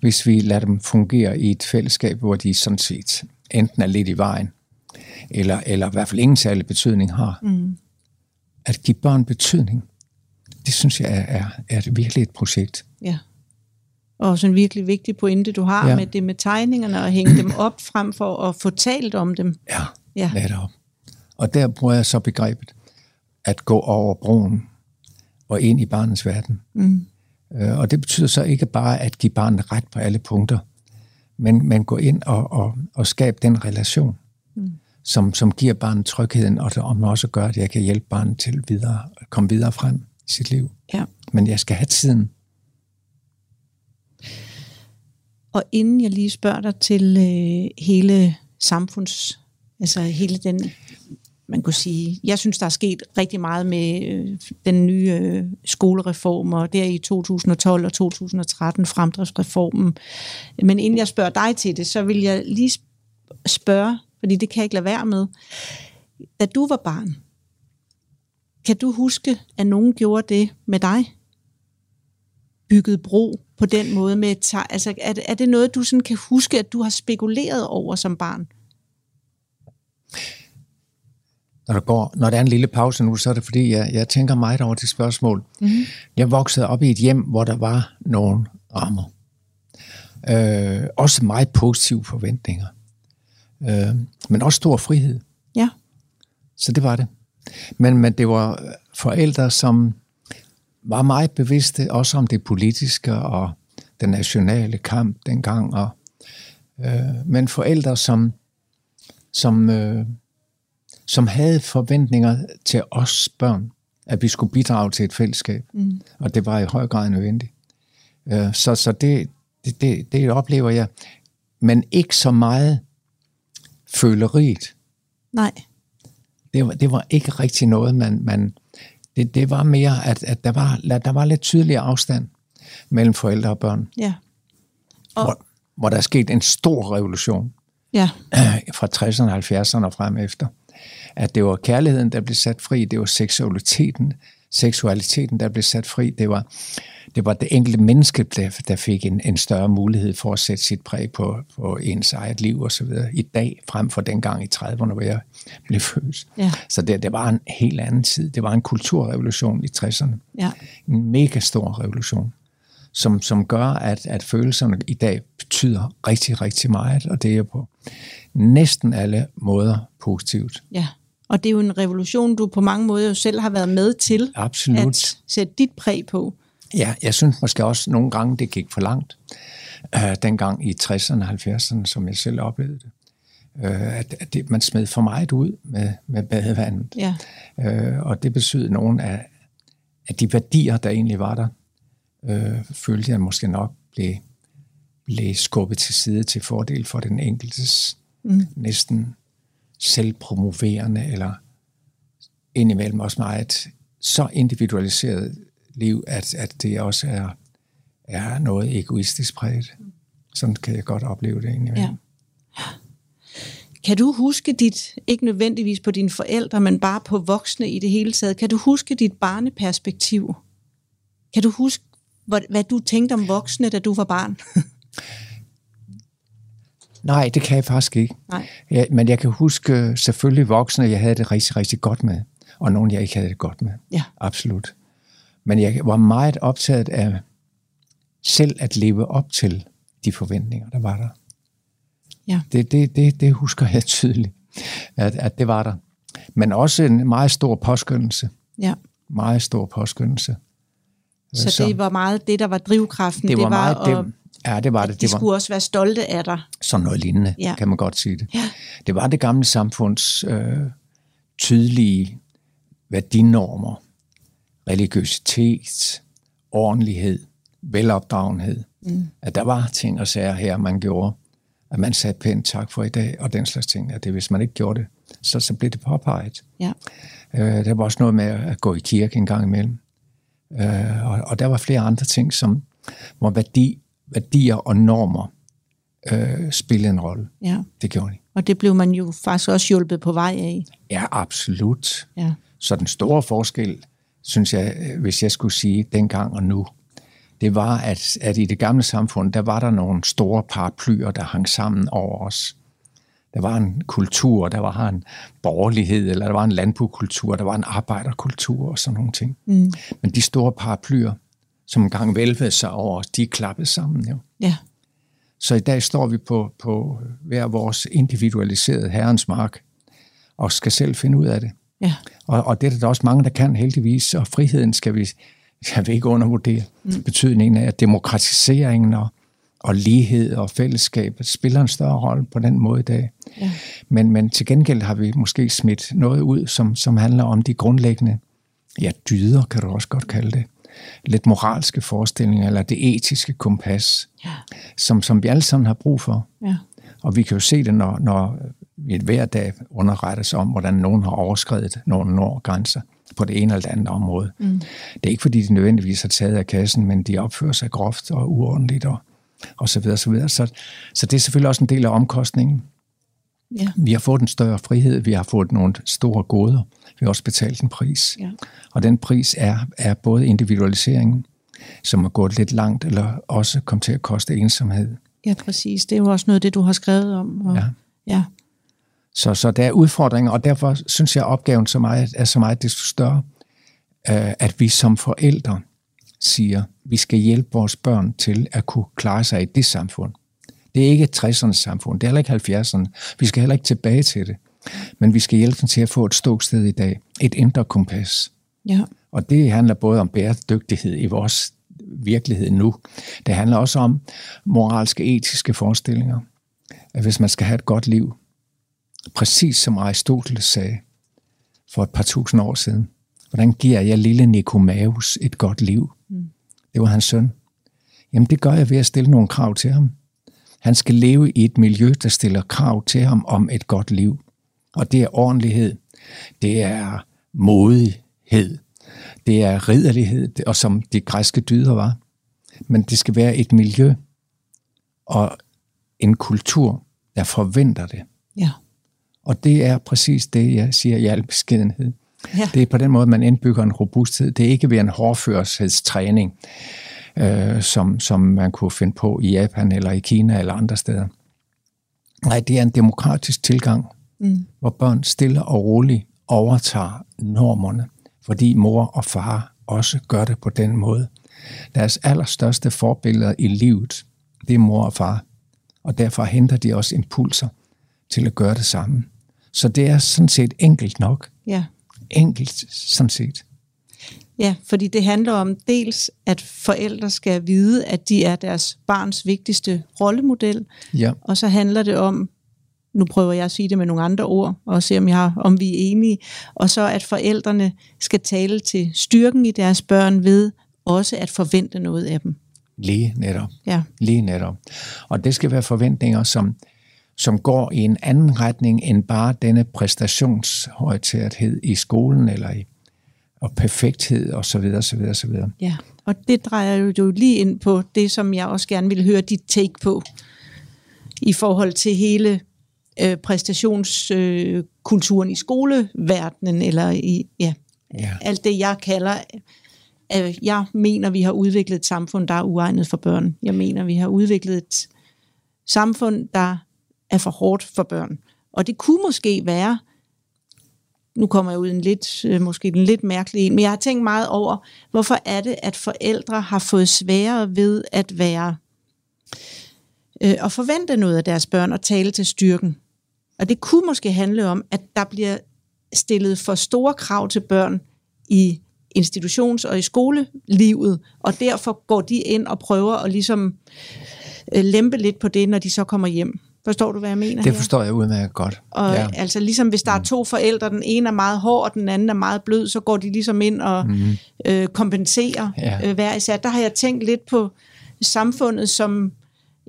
hvis vi lader dem fungere i et fællesskab, hvor de sådan set enten er lidt i vejen, eller, eller i hvert fald ingen særlig betydning har. Mm. At give børn betydning, det synes jeg er, er, er virkelig et projekt. ja. Og også en virkelig vigtig pointe, du har ja. Med det med tegningerne, og hænge dem op frem for at få talt om dem. Ja, Ja. netop. Og der bruger jeg så begrebet at gå over broen og ind i barnets verden. Mm. Øh, og det betyder så ikke bare at give barnet ret på alle punkter, men, men gå ind og, og, og skabe den relation, mm. som, som giver barnet trygheden, og som også gør, at jeg kan hjælpe barnet til videre, at komme videre frem i sit liv. Ja. Men jeg skal have tiden. Og inden jeg lige spørger dig til øh, hele samfunds, altså hele den, man kunne sige, jeg synes, der er sket rigtig meget med øh, den nye øh, skolereform, og der i 2012 og 2013 fremdriftsreformen. Men inden jeg spørger dig til det, så vil jeg lige spørge, fordi det kan jeg ikke lade være med. Da du var barn, kan du huske, at nogen gjorde det med dig? Bygget bro på den måde med teg- altså er det, er det noget du sådan kan huske at du har spekuleret over som barn? Når der, går, når der er en lille pause nu, så er det fordi, jeg, jeg tænker meget over det spørgsmål. Mm-hmm. Jeg voksede op i et hjem, hvor der var nogle rammer. Øh, også meget positive forventninger. Øh, men også stor frihed. Ja. Så det var det. Men, men det var forældre, som var meget bevidste også om det politiske og den nationale kamp dengang. Og, øh, men forældre, som, som, øh, som havde forventninger til os børn, at vi skulle bidrage til et fællesskab. Mm. Og det var i høj grad nødvendigt. Øh, så så det, det, det, det oplever jeg. Men ikke så meget føleriet. Nej. Det var, det var ikke rigtig noget, man... man det, det var mere, at, at der, var, der var lidt tydeligere afstand mellem forældre og børn. Ja. Og, hvor, hvor der er sket en stor revolution Ja. fra 60'erne og 70'erne og frem efter. At det var kærligheden, der blev sat fri, det var seksualiteten, seksualiteten, der blev sat fri, det var, det var det enkelte menneske, der, der fik en, en større mulighed for at sætte sit præg på, på ens eget liv og så videre i dag, frem for dengang i 30'erne, hvor jeg blev født. Ja. Så det, det var en helt anden tid. Det var en kulturrevolution i 60'erne. Ja. En mega stor revolution, som, som gør, at, at følelserne i dag betyder rigtig, rigtig meget, og det er på næsten alle måder positivt. Ja. Og det er jo en revolution, du på mange måder jo selv har været med til Absolut. at sætte dit præg på. Ja, jeg synes måske også nogle gange, det gik for langt. Uh, dengang i 60'erne og 70'erne, som jeg selv oplevede det. Uh, at, at det, man smed for meget ud med, med badevandet. Ja. Uh, og det betød nogle af, af de værdier, der egentlig var der, uh, følte jeg måske nok blev blev skubbet til side til fordel for den enkeltes mm. næsten selvpromoverende, eller indimellem også meget så individualiseret liv, at, at det også er, er noget egoistisk præget. Sådan kan jeg godt opleve det indimellem. Ja. Kan du huske dit, ikke nødvendigvis på dine forældre, men bare på voksne i det hele taget, kan du huske dit barneperspektiv? Kan du huske, hvad, hvad du tænkte om voksne, da du var barn? Nej, det kan jeg faktisk ikke. Nej. Ja, men jeg kan huske selvfølgelig voksne, jeg havde det rigtig, rigtig godt med, og nogen, jeg ikke havde det godt med. Ja. Absolut. Men jeg var meget optaget af selv at leve op til de forventninger, der var der. Ja. Det, det, det, det husker jeg tydeligt, at, at det var der. Men også en meget stor påskyndelse. Ja. Meget stor påskyndelse. Så, så det var meget det, der var drivkraften? Det var, det var meget at, dem. Ja, det var det. De det var, skulle også være stolte af dig. Sådan noget lignende, ja. kan man godt sige det. Ja. Det var det gamle samfunds øh, tydelige værdinormer, religiøsitet, ordentlighed, velopdragenhed. Mm. At der var ting og sager her, man gjorde, at man sagde pænt tak for i dag, og den slags ting. At det, hvis man ikke gjorde det, så, så blev det påpeget. Ja. Øh, der var også noget med at gå i kirke en gang imellem. Øh, og, og der var flere andre ting, som, hvor værdi, værdier og normer øh, spillede en rolle. Ja. Det gjorde de. Og det blev man jo faktisk også hjulpet på vej af. Ja, absolut. Ja. Så den store forskel, synes jeg, hvis jeg skulle sige dengang og nu, det var, at, at i det gamle samfund, der var der nogle store paraplyer, der hang sammen over os. Der var en kultur, der var en borgerlighed, eller der var en landbrugskultur, der var en arbejderkultur og sådan nogle ting. Mm. Men de store paraplyer, som engang vælvede sig over os, de klappet sammen jo. Ja. Så i dag står vi på, på hver vores individualiserede herrens mark, og skal selv finde ud af det. Ja. Og, og det er der også mange, der kan heldigvis, og friheden skal vi, skal vi ikke undervurdere. Mm. Betydningen af, at demokratiseringen og, og lighed og fællesskab spiller en større rolle på den måde i dag. Ja. Men, men til gengæld har vi måske smidt noget ud, som, som handler om de grundlæggende, ja, dyder kan du også godt kalde det, lidt moralske forestillinger, eller det etiske kompas, ja. som, som vi alle sammen har brug for. Ja. Og vi kan jo se det, når, når vi hver dag underrettes om, hvordan nogen har overskrevet nogle når grænser på det ene eller det andet område. Mm. Det er ikke, fordi de nødvendigvis har taget af kassen, men de opfører sig groft og uordentligt og, og så videre, så videre. Så, så det er selvfølgelig også en del af omkostningen. Ja. Vi har fået en større frihed, vi har fået nogle store goder, vi har også betalt en pris. Ja. Og den pris er, er både individualiseringen, som er gået lidt langt, eller også kom til at koste ensomhed. Ja, præcis. Det er jo også noget det, du har skrevet om. Og, ja. ja. Så, så der er udfordringer, og derfor synes jeg, at opgaven så meget, er så meget desto større, øh, at vi som forældre siger, at vi skal hjælpe vores børn til at kunne klare sig i det samfund. Det er ikke et 60'ernes samfund, det er heller ikke 70'erne. Vi skal heller ikke tilbage til det. Men vi skal hjælpe dem til at få et ståsted i dag. Et indre kompas. Ja. Og det handler både om bæredygtighed i vores virkelighed nu. Det handler også om moralske, etiske forestillinger. At hvis man skal have et godt liv, præcis som Aristoteles sagde for et par tusind år siden, hvordan giver jeg lille Nikomaus et godt liv? Mm. Det var hans søn. Jamen det gør jeg ved at stille nogle krav til ham. Han skal leve i et miljø, der stiller krav til ham om et godt liv. Og det er ordentlighed, det er modighed, det er ridderlighed, og som de græske dyder var. Men det skal være et miljø og en kultur, der forventer det. Ja. Og det er præcis det, jeg siger i al beskedenhed. Ja. Det er på den måde, man indbygger en robusthed. Det er ikke ved en hårdførselstræning, øh, som, som man kunne finde på i Japan eller i Kina eller andre steder. Nej, det er en demokratisk tilgang, mm. hvor børn stille og roligt overtager normerne, fordi mor og far også gør det på den måde. Deres allerstørste forbilleder i livet, det er mor og far, og derfor henter de også impulser til at gøre det samme. Så det er sådan set enkelt nok. Ja. Enkelt, sådan set. Ja, fordi det handler om dels, at forældre skal vide, at de er deres barns vigtigste rollemodel. Ja. Og så handler det om, nu prøver jeg at sige det med nogle andre ord, og se om, jeg har, om vi er enige, og så at forældrene skal tale til styrken i deres børn ved også at forvente noget af dem. Lige netop. Ja. Lige netop. Og det skal være forventninger, som, som går i en anden retning end bare denne præstationsorienterethed i skolen eller i og perfekthed og så videre, så videre, så videre. Ja, og det drejer jo lige ind på det, som jeg også gerne vil høre dit take på i forhold til hele øh, præstationskulturen øh, i skoleverdenen, eller i ja, ja. alt det, jeg kalder øh, jeg mener, vi har udviklet et samfund, der er uegnet for børn. Jeg mener, vi har udviklet et samfund, der er for hårdt for børn. Og det kunne måske være, nu kommer jeg ud en lidt, øh, måske en lidt mærkelig en, men jeg har tænkt meget over, hvorfor er det, at forældre har fået sværere ved at være øh, og forvente noget af deres børn og tale til styrken. Og det kunne måske handle om, at der bliver stillet for store krav til børn i institutions- og i skolelivet, og derfor går de ind og prøver at ligesom øh, lempe lidt på det, når de så kommer hjem. Forstår du, hvad jeg mener Det forstår her? jeg udmærket godt. Og ja. altså ligesom hvis der er mm. to forældre, den ene er meget hård, og den anden er meget blød, så går de ligesom ind og mm. øh, kompenserer ja. øh, hver især. Der har jeg tænkt lidt på samfundet som,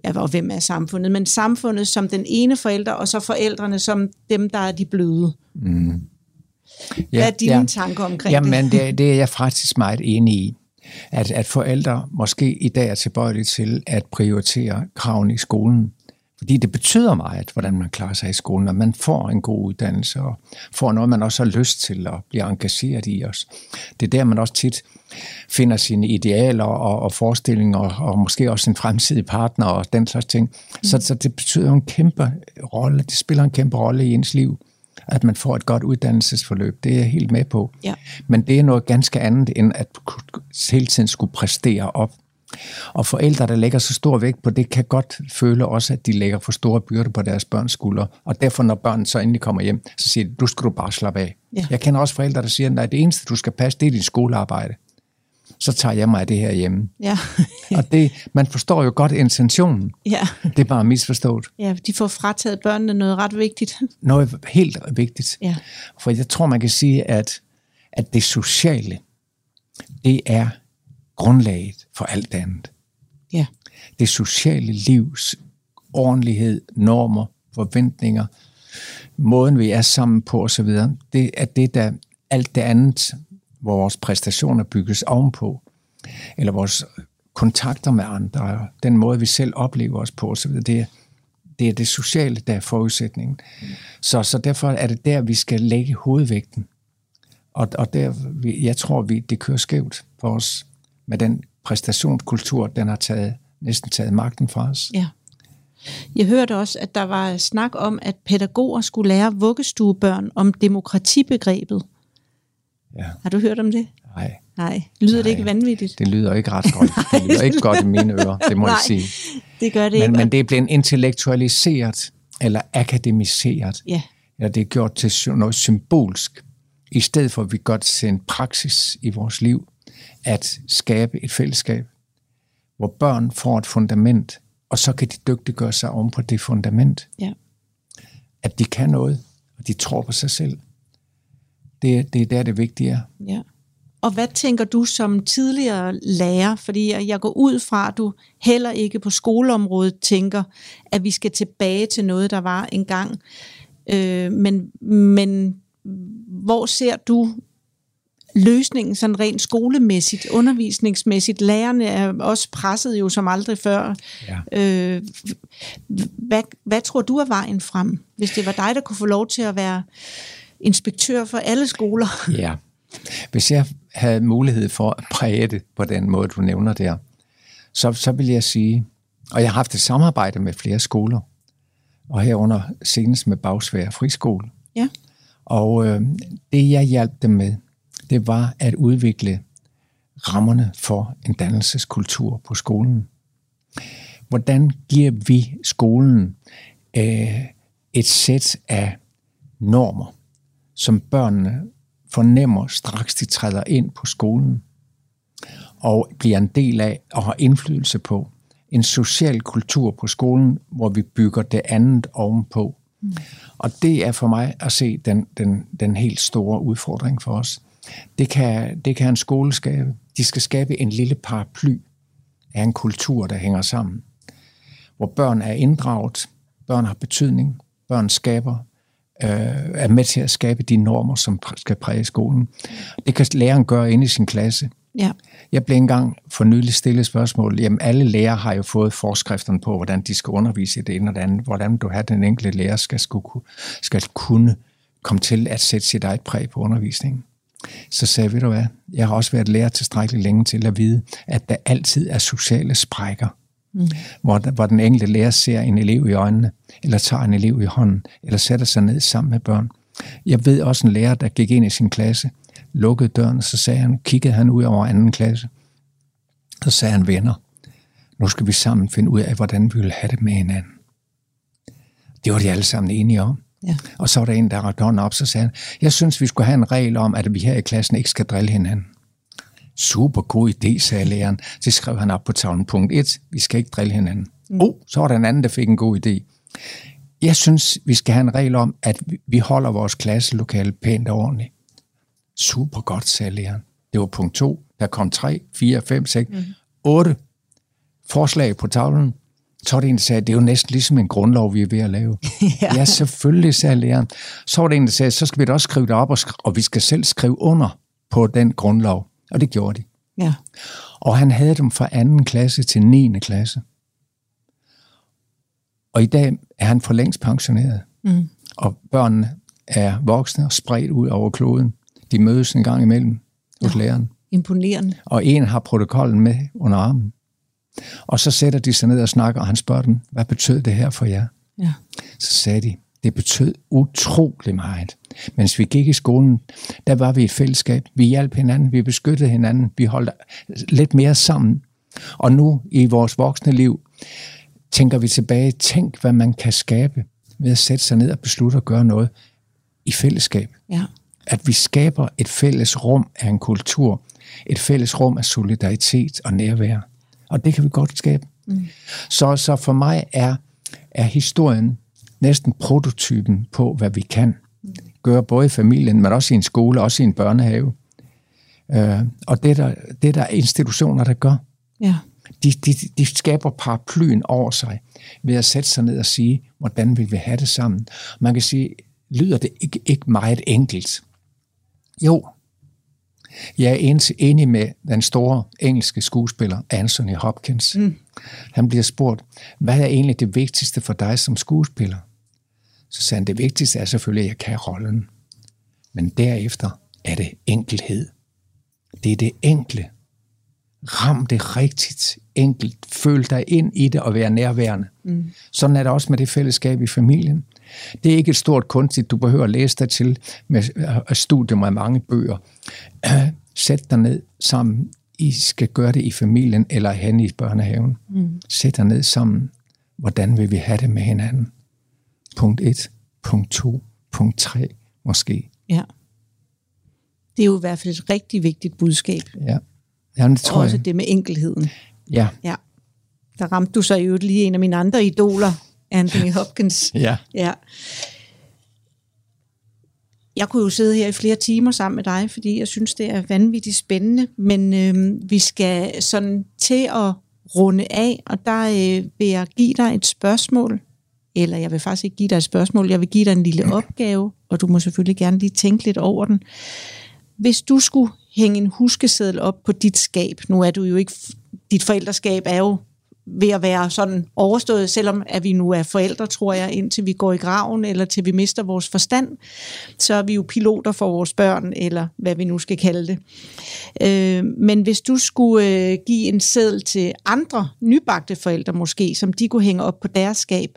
ja, og hvem er samfundet, men samfundet som den ene forælder, og så forældrene som dem, der er de bløde. Mm. Hvad ja, er dine ja. tanker omkring Jamen, det? det? Det er jeg faktisk meget enig i. At, at forældre måske i dag er tilbøjelige til at prioritere kravene i skolen. Fordi det betyder meget, hvordan man klarer sig i skolen, og man får en god uddannelse, og får noget, man også har lyst til, og bliver engageret i os. Det er der, man også tit finder sine idealer og, og forestillinger, og måske også en fremtidig partner og den slags ting. Mm. Så, så det betyder en kæmpe rolle, det spiller en kæmpe rolle i ens liv at man får et godt uddannelsesforløb. Det er jeg helt med på. Ja. Men det er noget ganske andet, end at hele tiden skulle præstere op. Og forældre, der lægger så stor vægt på det, kan godt føle også, at de lægger for store byrder på deres børns skuldre. Og derfor, når børnene så endelig kommer hjem, så siger de, du skal du bare slappe af. Ja. Jeg kender også forældre, der siger, at det eneste, du skal passe, det er dit skolearbejde så tager jeg mig af det her hjemme. Ja. og det, man forstår jo godt intentionen. Ja. Det er bare misforstået. Ja, de får frataget børnene noget ret vigtigt. Noget helt vigtigt. Ja. For jeg tror, man kan sige, at, at det sociale, det er grundlaget for alt andet. Ja. Det sociale livs ordentlighed, normer, forventninger, måden vi er sammen på osv., det er det, der alt det andet hvor vores præstationer bygges ovenpå, eller vores kontakter med andre, den måde, vi selv oplever os på osv., det er, det er det sociale, der er forudsætningen. Så, så derfor er det der, vi skal lægge hovedvægten. Og, og der, jeg tror, vi, det kører skævt for os med den præstationskultur, den har taget, næsten taget magten fra os. Ja. Jeg hørte også, at der var snak om, at pædagoger skulle lære vuggestuebørn om demokratibegrebet. Ja. Har du hørt om det? Nej. Nej. Lyder Nej. det ikke vanvittigt? Det lyder ikke ret godt. Det lyder ikke godt i mine ører, det må Nej, jeg sige. det gør det men, ikke. Men det er blevet intellektualiseret, eller akademiseret. Ja. Eller det er gjort til noget symbolsk, i stedet for at vi godt til en praksis i vores liv, at skabe et fællesskab, hvor børn får et fundament, og så kan de dygtiggøre sig om på det fundament. Ja. At de kan noget, og de tror på sig selv. Det, det er der, det vigtige er. Ja. Og hvad tænker du som tidligere lærer? Fordi jeg går ud fra, at du heller ikke på skoleområdet tænker, at vi skal tilbage til noget, der var engang. Øh, men, men hvor ser du løsningen sådan rent skolemæssigt, undervisningsmæssigt? Lærerne er også presset jo som aldrig før. Ja. Øh, hvad, hvad tror du er vejen frem, hvis det var dig, der kunne få lov til at være inspektør for alle skoler. Ja. Hvis jeg havde mulighed for at præge det på den måde, du nævner der, så, så vil jeg sige, og jeg har haft et samarbejde med flere skoler, og herunder senest med Bagsvær Friskole. Ja. Og øh, det, jeg hjalp dem med, det var at udvikle rammerne for en dannelseskultur på skolen. Hvordan giver vi skolen øh, et sæt af normer, som børnene fornemmer straks de træder ind på skolen og bliver en del af og har indflydelse på. En social kultur på skolen, hvor vi bygger det andet ovenpå. Mm. Og det er for mig at se den, den, den helt store udfordring for os. Det kan, det kan en skole skabe. De skal skabe en lille paraply er en kultur, der hænger sammen. Hvor børn er inddraget, børn har betydning, børn skaber, øh, er med til at skabe de normer, som skal præge skolen. Det kan læreren gøre inde i sin klasse. Ja. Jeg blev engang for nylig stillet spørgsmål. Jamen, alle lærere har jo fået forskrifterne på, hvordan de skal undervise i det ene og det andet. Hvordan du har den enkelte lærer skal, skulle, skal kunne komme til at sætte sit eget præg på undervisningen. Så sagde jeg, ved du hvad, jeg har også været lærer tilstrækkeligt længe til at vide, at der altid er sociale sprækker. Mm. Hvor, hvor den enkelte lærer ser en elev i øjnene, eller tager en elev i hånden, eller sætter sig ned sammen med børn. Jeg ved også en lærer, der gik ind i sin klasse, lukkede døren, så sagde han, kiggede han ud over anden klasse. Så sagde han, venner, nu skal vi sammen finde ud af, hvordan vi vil have det med hinanden. Det var de alle sammen enige om. Ja. Og så var der en, der rakte hånden op, så sagde han, jeg synes, vi skulle have en regel om, at vi her i klassen ikke skal drille hinanden. Super god idé, sagde læreren. Så skrev han op på tavlen. Punkt 1. Vi skal ikke drille hinanden. Mm. Oh, så var der en anden, der fik en god idé. Jeg synes, vi skal have en regel om, at vi holder vores klasselokale pænt og ordentligt. Super godt, sagde læreren. Det var punkt 2. Der kom 3, 4, 5, 6, mm. 8 forslag på tavlen. Så var det en, der sagde, det er jo næsten ligesom en grundlov, vi er ved at lave. ja. ja, selvfølgelig, sagde læreren. Så var det en, der sagde, så skal vi da også skrive det op, og, sk- og vi skal selv skrive under på den grundlov. Og det gjorde de. Ja. Og han havde dem fra anden klasse til 9. klasse. Og i dag er han for længst pensioneret. Mm. Og børnene er voksne og spredt ud over kloden. De mødes en gang imellem hos ja. læreren. Imponerende. Og en har protokollen med under armen. Og så sætter de sig ned og snakker, og han spørger dem, hvad betød det her for jer? Ja. Så sagde de, det betød utrolig meget. Mens vi gik i skolen, der var vi et fællesskab. Vi hjalp hinanden, vi beskyttede hinanden, vi holdt lidt mere sammen. Og nu i vores voksne liv, tænker vi tilbage, tænk hvad man kan skabe ved at sætte sig ned og beslutte at gøre noget i fællesskab. Ja. At vi skaber et fælles rum af en kultur, et fælles rum af solidaritet og nærvær. Og det kan vi godt skabe. Mm. Så, så for mig er, er historien næsten prototypen på, hvad vi kan gøre, både i familien, men også i en skole, også i en børnehave. Øh, og det er, der, det er der institutioner, der gør. Ja. De, de, de skaber paraplyen over sig ved at sætte sig ned og sige, hvordan vil vi have det sammen. Man kan sige, lyder det ikke, ikke meget enkelt? Jo, jeg er enig med den store engelske skuespiller Anthony Hopkins. Mm. Han bliver spurgt, hvad er egentlig det vigtigste for dig som skuespiller? Så sagde han, det vigtigste er selvfølgelig, at jeg kan rollen. Men derefter er det enkelhed. Det er det enkle. Ram det rigtigt, enkelt. Føl dig ind i det og være nærværende. Mm. Sådan er det også med det fællesskab i familien. Det er ikke et stort kunstigt, du behøver at læse dig til med studier med mange bøger. Sæt dig ned sammen. I skal gøre det i familien eller hen i børnehaven. Mm. Sæt dig ned sammen. Hvordan vil vi have det med hinanden? Punkt 1, punkt 2, punkt 3 måske. Ja. Det er jo i hvert fald et rigtig vigtigt budskab. Ja. Jamen, det tror Også jeg. det med enkelheden. Ja. Ja. Der ramte du så jo lige en af mine andre idoler, Anthony Hopkins. ja. Ja. Jeg kunne jo sidde her i flere timer sammen med dig, fordi jeg synes, det er vanvittigt spændende, men øh, vi skal sådan til at runde af, og der øh, vil jeg give dig et spørgsmål, eller jeg vil faktisk ikke give dig et spørgsmål, jeg vil give dig en lille opgave, og du må selvfølgelig gerne lige tænke lidt over den. Hvis du skulle hænge en huskeseddel op på dit skab, nu er du jo ikke, dit forældreskab er jo ved at være sådan overstået, selvom at vi nu er forældre, tror jeg, indtil vi går i graven, eller til vi mister vores forstand, så er vi jo piloter for vores børn, eller hvad vi nu skal kalde det. Øh, men hvis du skulle øh, give en seddel til andre nybagte forældre måske, som de kunne hænge op på deres skab,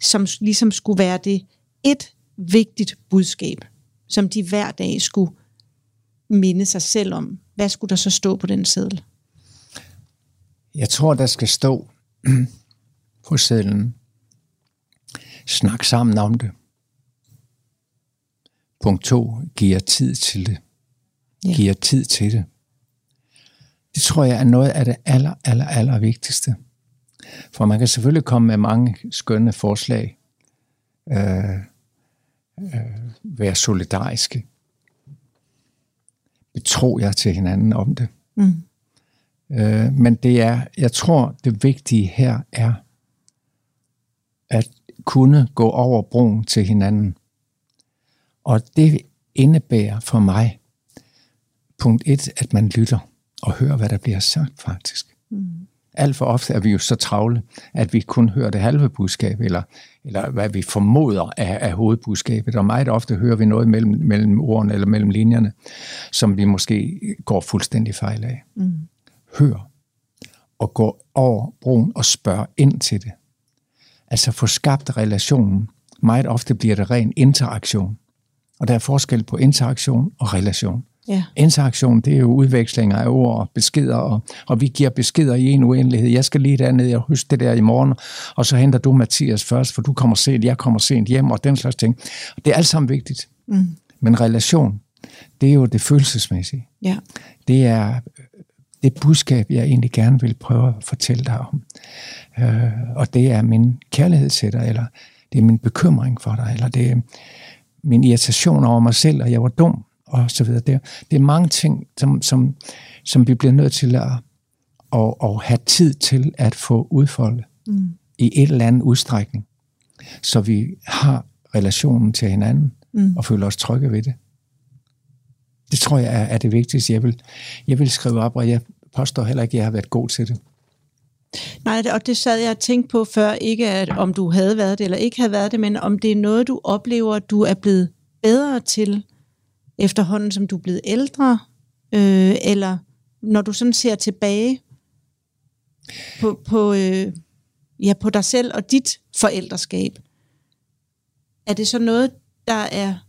som ligesom skulle være det et vigtigt budskab, som de hver dag skulle minde sig selv om, hvad skulle der så stå på den seddel? Jeg tror, der skal stå på sedlen. Snak sammen om det. Punkt to, giver tid til det. Ja. Giver tid til det. Det tror jeg er noget af det aller, aller, aller vigtigste. For man kan selvfølgelig komme med mange skønne forslag. Øh, øh, være solidariske. Betro jer til hinanden om det. Mm. Øh, men det er, jeg tror, det vigtige her er at kunne gå over broen til hinanden. Og det indebærer for mig, punkt et, at man lytter og hører, hvad der bliver sagt faktisk. Mm. Alt for ofte er vi jo så travle, at vi kun hører det halve budskab, eller, eller hvad vi formoder af, af hovedbudskabet. Og meget ofte hører vi noget mellem, mellem ordene eller mellem linjerne, som vi måske går fuldstændig fejl af. Mm. Hør og gå over broen og spørg ind til det. Altså få skabt relationen. Meget ofte bliver det ren interaktion. Og der er forskel på interaktion og relation. Ja. Interaktion, det er jo udvekslinger af ord og beskeder, og, og vi giver beskeder i en uendelighed. Jeg skal lige derned, jeg husker det der i morgen, og så henter du Mathias først, for du kommer sent, jeg kommer sent hjem, og den slags ting. Det er alt sammen vigtigt. Mm. Men relation, det er jo det følelsesmæssige. Ja. Det er det budskab, jeg egentlig gerne vil prøve at fortælle dig om. Øh, og det er min kærlighed til dig, eller det er min bekymring for dig, eller det er min irritation over mig selv, og jeg var dum, og så videre. Det, det er mange ting, som, som, som vi bliver nødt til at, at, at have tid til at få udfoldet mm. i et eller andet udstrækning, så vi har relationen til hinanden mm. og føler os trygge ved det. Det tror jeg er, er det vigtigste. Jeg vil, jeg vil skrive op, og jeg påstår heller ikke, at jeg har været god til det. Nej, og det sad jeg og tænkte på før, ikke at om du havde været det eller ikke havde været det, men om det er noget, du oplever, du er blevet bedre til efterhånden, som du er blevet ældre, øh, eller når du sådan ser tilbage på, på, øh, ja, på dig selv og dit forældreskab. Er det så noget, der er,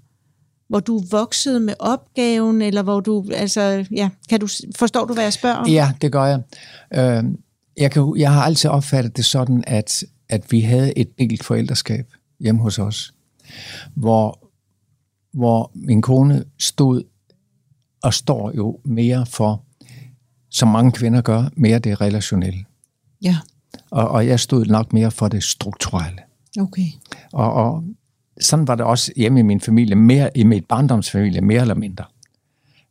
hvor du voksede med opgaven, eller hvor du, altså, ja, kan du, forstår du, hvad jeg spørger om? Ja, det gør jeg. Øh, jeg, kan, jeg har altid opfattet det sådan, at, at vi havde et delt forældreskab hjemme hos os, hvor, hvor min kone stod og står jo mere for, som mange kvinder gør, mere det relationelle. Ja. Og, og jeg stod nok mere for det strukturelle. Okay. Og, og sådan var det også hjemme i min familie, mere i mit barndomsfamilie, mere eller mindre.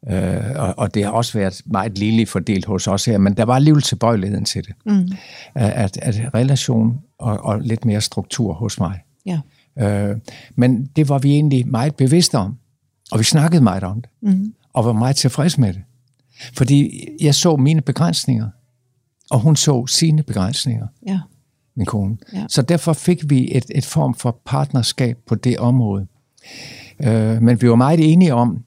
Øh, og, og det har også været meget lille fordelt hos os her, men der var alligevel tilbøjeligheden til det. Mm. At, at relation og, og lidt mere struktur hos mig. Ja. Øh, men det var vi egentlig meget bevidste om, og vi snakkede meget om det, mm. og var meget tilfredse med det. Fordi jeg så mine begrænsninger, og hun så sine begrænsninger. Ja. Min kone. Ja. Så derfor fik vi et, et form for partnerskab på det område. Øh, men vi var meget enige om,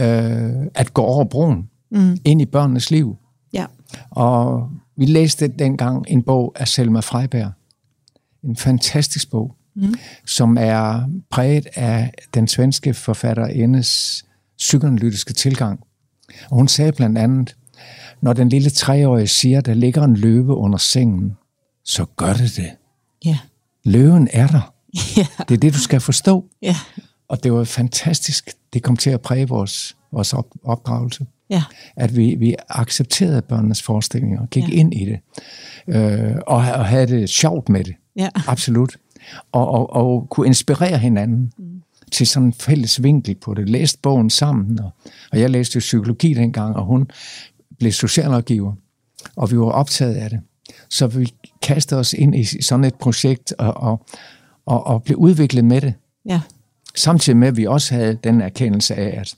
øh, at gå over broen mm. ind i børnenes liv. Ja. Og vi læste dengang en bog af Selma Freiberg. En fantastisk bog, mm. som er præget af den svenske forfatterendes psykoanalytiske tilgang. Og hun sagde blandt andet, når den lille treårige siger, der ligger en løve under sengen, så gør det det. Ja. Løven er der. Ja. Det er det, du skal forstå. Ja. Og det var fantastisk. Det kom til at præge vores, vores op, opdragelse. Ja. At vi, vi accepterede børnenes forestillinger og gik ja. ind i det. Øh, og, og havde det sjovt med det. Ja. Absolut. Og, og, og kunne inspirere hinanden mm. til sådan en fælles vinkel på det. Læste bogen sammen, og, og jeg læste psykologi dengang, og hun blev socialrådgiver, og vi var optaget af det. Så vi kastede os ind i sådan et projekt og, og, og, og blev udviklet med det. Ja. Samtidig med, at vi også havde den erkendelse af, at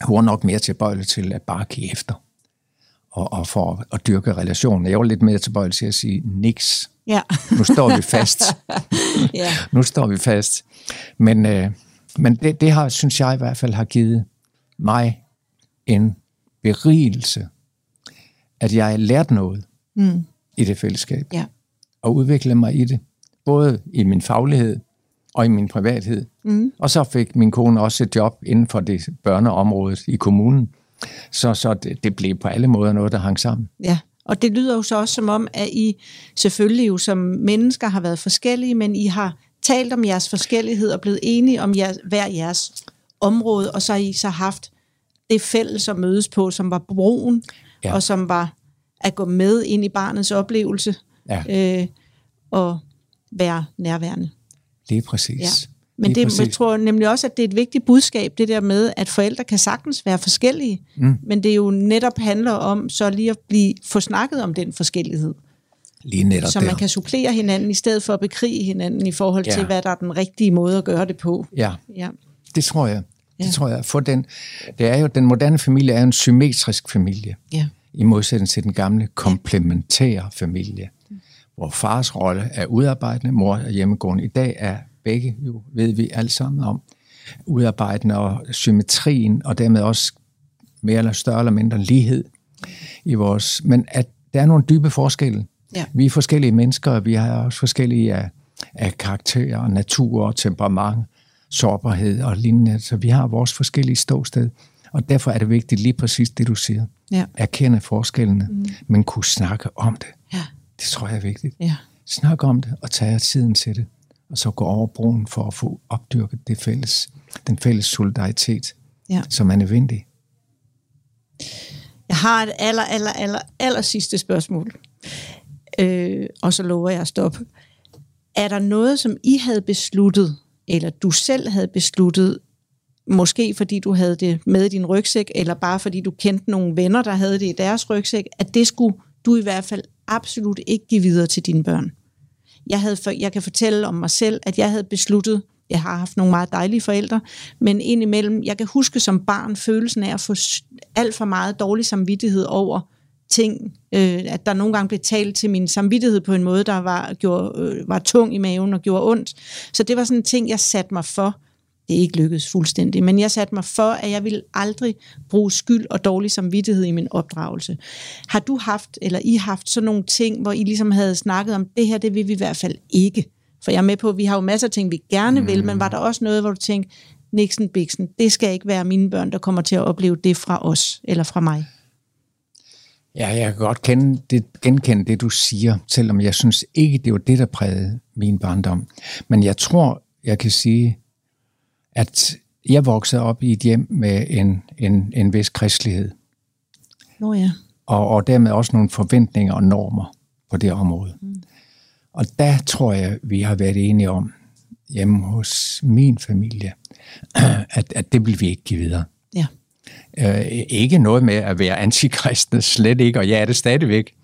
hun var nok mere tilbøjelig til at bare give efter og, og for at dyrke relationen. Jeg var lidt mere tilbøjelig til at sige niks. Ja. nu står vi fast. ja. Nu står vi fast. Men, øh, men det, det har, synes jeg i hvert fald, har givet mig en berigelse, at jeg har lært noget mm. I det fællesskab. Ja. Og udviklet mig i det. Både i min faglighed, og i min privathed. Mm. Og så fik min kone også et job inden for det børneområde i kommunen. Så, så det, det blev på alle måder noget, der hang sammen. Ja, og det lyder jo så også som om, at I selvfølgelig jo som mennesker har været forskellige, men I har talt om jeres forskellighed og blevet enige om jeres, hver jeres område, og så har I så haft det fælles at mødes på, som var broen, ja. og som var at gå med ind i barnets oplevelse ja. øh, og være nærværende. Lige præcis. Ja. Men Lige det, præcis. jeg tror nemlig også, at det er et vigtigt budskab, det der med, at forældre kan sagtens være forskellige, mm. men det jo netop handler om så lige at blive, få snakket om den forskellighed, Lige netop så der. man kan supplere hinanden, i stedet for at bekrige hinanden i forhold til, Ja. hvad der er den rigtige måde at gøre det på. Ja, Ja, det tror jeg. Det Ja. tror jeg. For den, det er jo, den moderne familie er jo en symmetrisk familie. ja, i modsætning til den gamle komplementære familie, hvor fars rolle er udarbejdende, mor er hjemmegående. I dag er begge, jo ved vi alle sammen om, udarbejdende og symmetrien, og dermed også mere eller større eller mindre lighed i vores... Men at der er nogle dybe forskelle. Ja. Vi er forskellige mennesker, og vi har også forskellige af, af karakterer, natur temperament, sårbarhed og lignende. Så vi har vores forskellige ståsted. Og derfor er det vigtigt lige præcis det, du siger. Ja. Erkende forskellene, mm. men kunne snakke om det. ja, Det tror jeg er vigtigt. ja. Snak om det og tage tiden til det. Og så gå over broen for at få opdyrket det fælles, den fælles solidaritet, ja. som er nødvendig. Jeg har et aller, aller, aller, aller sidste spørgsmål. Øh, og så lover jeg at stoppe. Er der noget, som I havde besluttet, eller du selv havde besluttet, måske fordi du havde det med i din rygsæk, eller bare fordi du kendte nogle venner, der havde det i deres rygsæk, at det skulle du i hvert fald absolut ikke give videre til dine børn? Jeg, havde for, jeg kan fortælle om mig selv, at jeg havde besluttet, jeg har haft nogle meget dejlige forældre, men indimellem, jeg kan huske som barn følelsen af at få alt for meget dårlig samvittighed over ting, øh, at der nogle gange blev talt til min samvittighed på en måde, der var, gjorde, øh, var tung i maven og gjorde ondt. Så det var sådan en ting, jeg satte mig for. Det er ikke lykkedes fuldstændig, men jeg satte mig for, at jeg ville aldrig bruge skyld og dårlig samvittighed i min opdragelse. Har du haft, eller I haft sådan nogle ting, hvor I ligesom havde snakket om, det her, det vil vi i hvert fald ikke? For jeg er med på, at vi har jo masser af ting, vi gerne mm. vil, men var der også noget, hvor du tænkte, Nixon Bixen, det skal ikke være mine børn, der kommer til at opleve det fra os, eller fra mig? Ja, jeg kan godt kende det, genkende det, du siger, selvom jeg synes ikke, det var det, der prægede min barndom. Men jeg tror, jeg kan sige, at jeg voksede op i et hjem med en, en, en vis kristelighed, Nå ja. og, og dermed også nogle forventninger og normer på det område. Mm. Og der tror jeg, vi har været enige om, hjemme hos min familie, at, at det vil vi ikke give videre. Ja. Øh, ikke noget med at være antikristne, slet ikke, og jeg er det stadigvæk.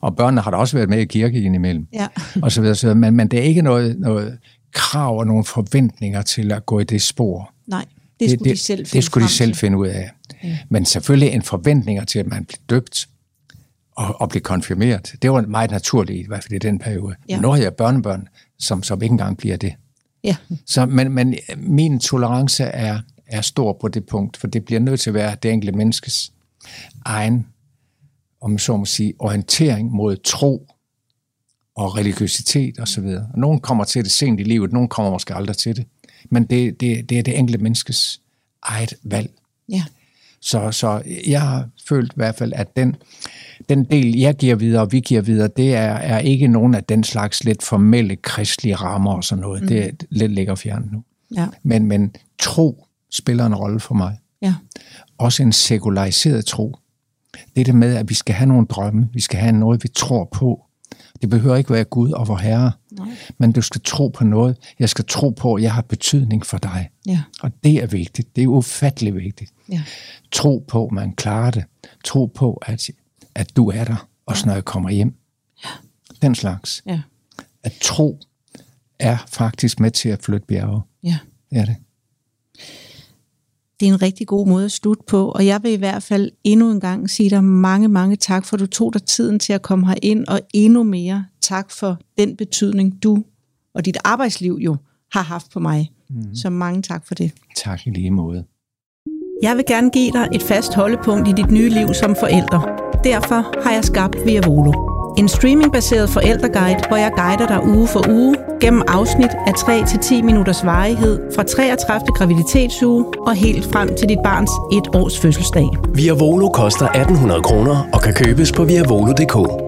Og børnene har da også været med i kirke indimellem, Ja. og så videre. Så, videre. men, men det er ikke noget, noget krav og nogle forventninger til at gå i det spor. Nej, det skulle de selv finde Det skulle de selv finde ud af. Ja. Men selvfølgelig en forventninger til, at man bliver døbt og, og bliver konfirmeret. Det var meget naturligt, i hvert fald i den periode. Ja. Ja. Nu har jeg børnebørn, som, som ikke engang bliver det. Ja. Så, men, men min tolerance er, er stor på det punkt, for det bliver nødt til at være det enkelte menneskes egen, om så må sige, orientering mod tro og religiøsitet osv. Og nogen kommer til det sent i livet, nogen kommer måske aldrig til det. Men det, det, det er det enkelte menneskes eget valg. Ja. Så, så jeg har følt i hvert fald, at den, den del, jeg giver videre, og vi giver videre, det er, er ikke nogen af den slags lidt formelle kristelige rammer og sådan noget. Mm. Det er lidt længere fjern nu. Ja. Men, men tro spiller en rolle for mig. Ja. Også en sekulariseret tro. Det er det med, at vi skal have nogle drømme. Vi skal have noget, vi tror på. Det behøver ikke være Gud og vor Herre. Nej. Men du skal tro på noget. Jeg skal tro på, at jeg har betydning for dig. Ja. Og det er vigtigt. Det er ufattelig vigtigt. Ja. Tro på, at man klarer det. Tro på, at, at du er der, også når jeg kommer hjem. Den slags. Ja. At tro er faktisk med til at flytte bjerge. Ja. Det er det. Det er en rigtig god måde at slutte på, og jeg vil i hvert fald endnu en gang sige dig mange, mange tak, for du tog dig tiden til at komme her ind, og endnu mere tak for den betydning, du og dit arbejdsliv jo har haft på mig. Mm. Så mange tak for det. Tak i lige måde. Jeg vil gerne give dig et fast holdepunkt i dit nye liv som forælder. Derfor har jeg skabt Via Volo. En streamingbaseret forældreguide, hvor jeg guider dig uge for uge gennem afsnit af 3-10 minutters varighed fra 33. graviditetsuge og helt frem til dit barns et års fødselsdag. Via Volo koster 1800 kroner og kan købes på viavolo.dk.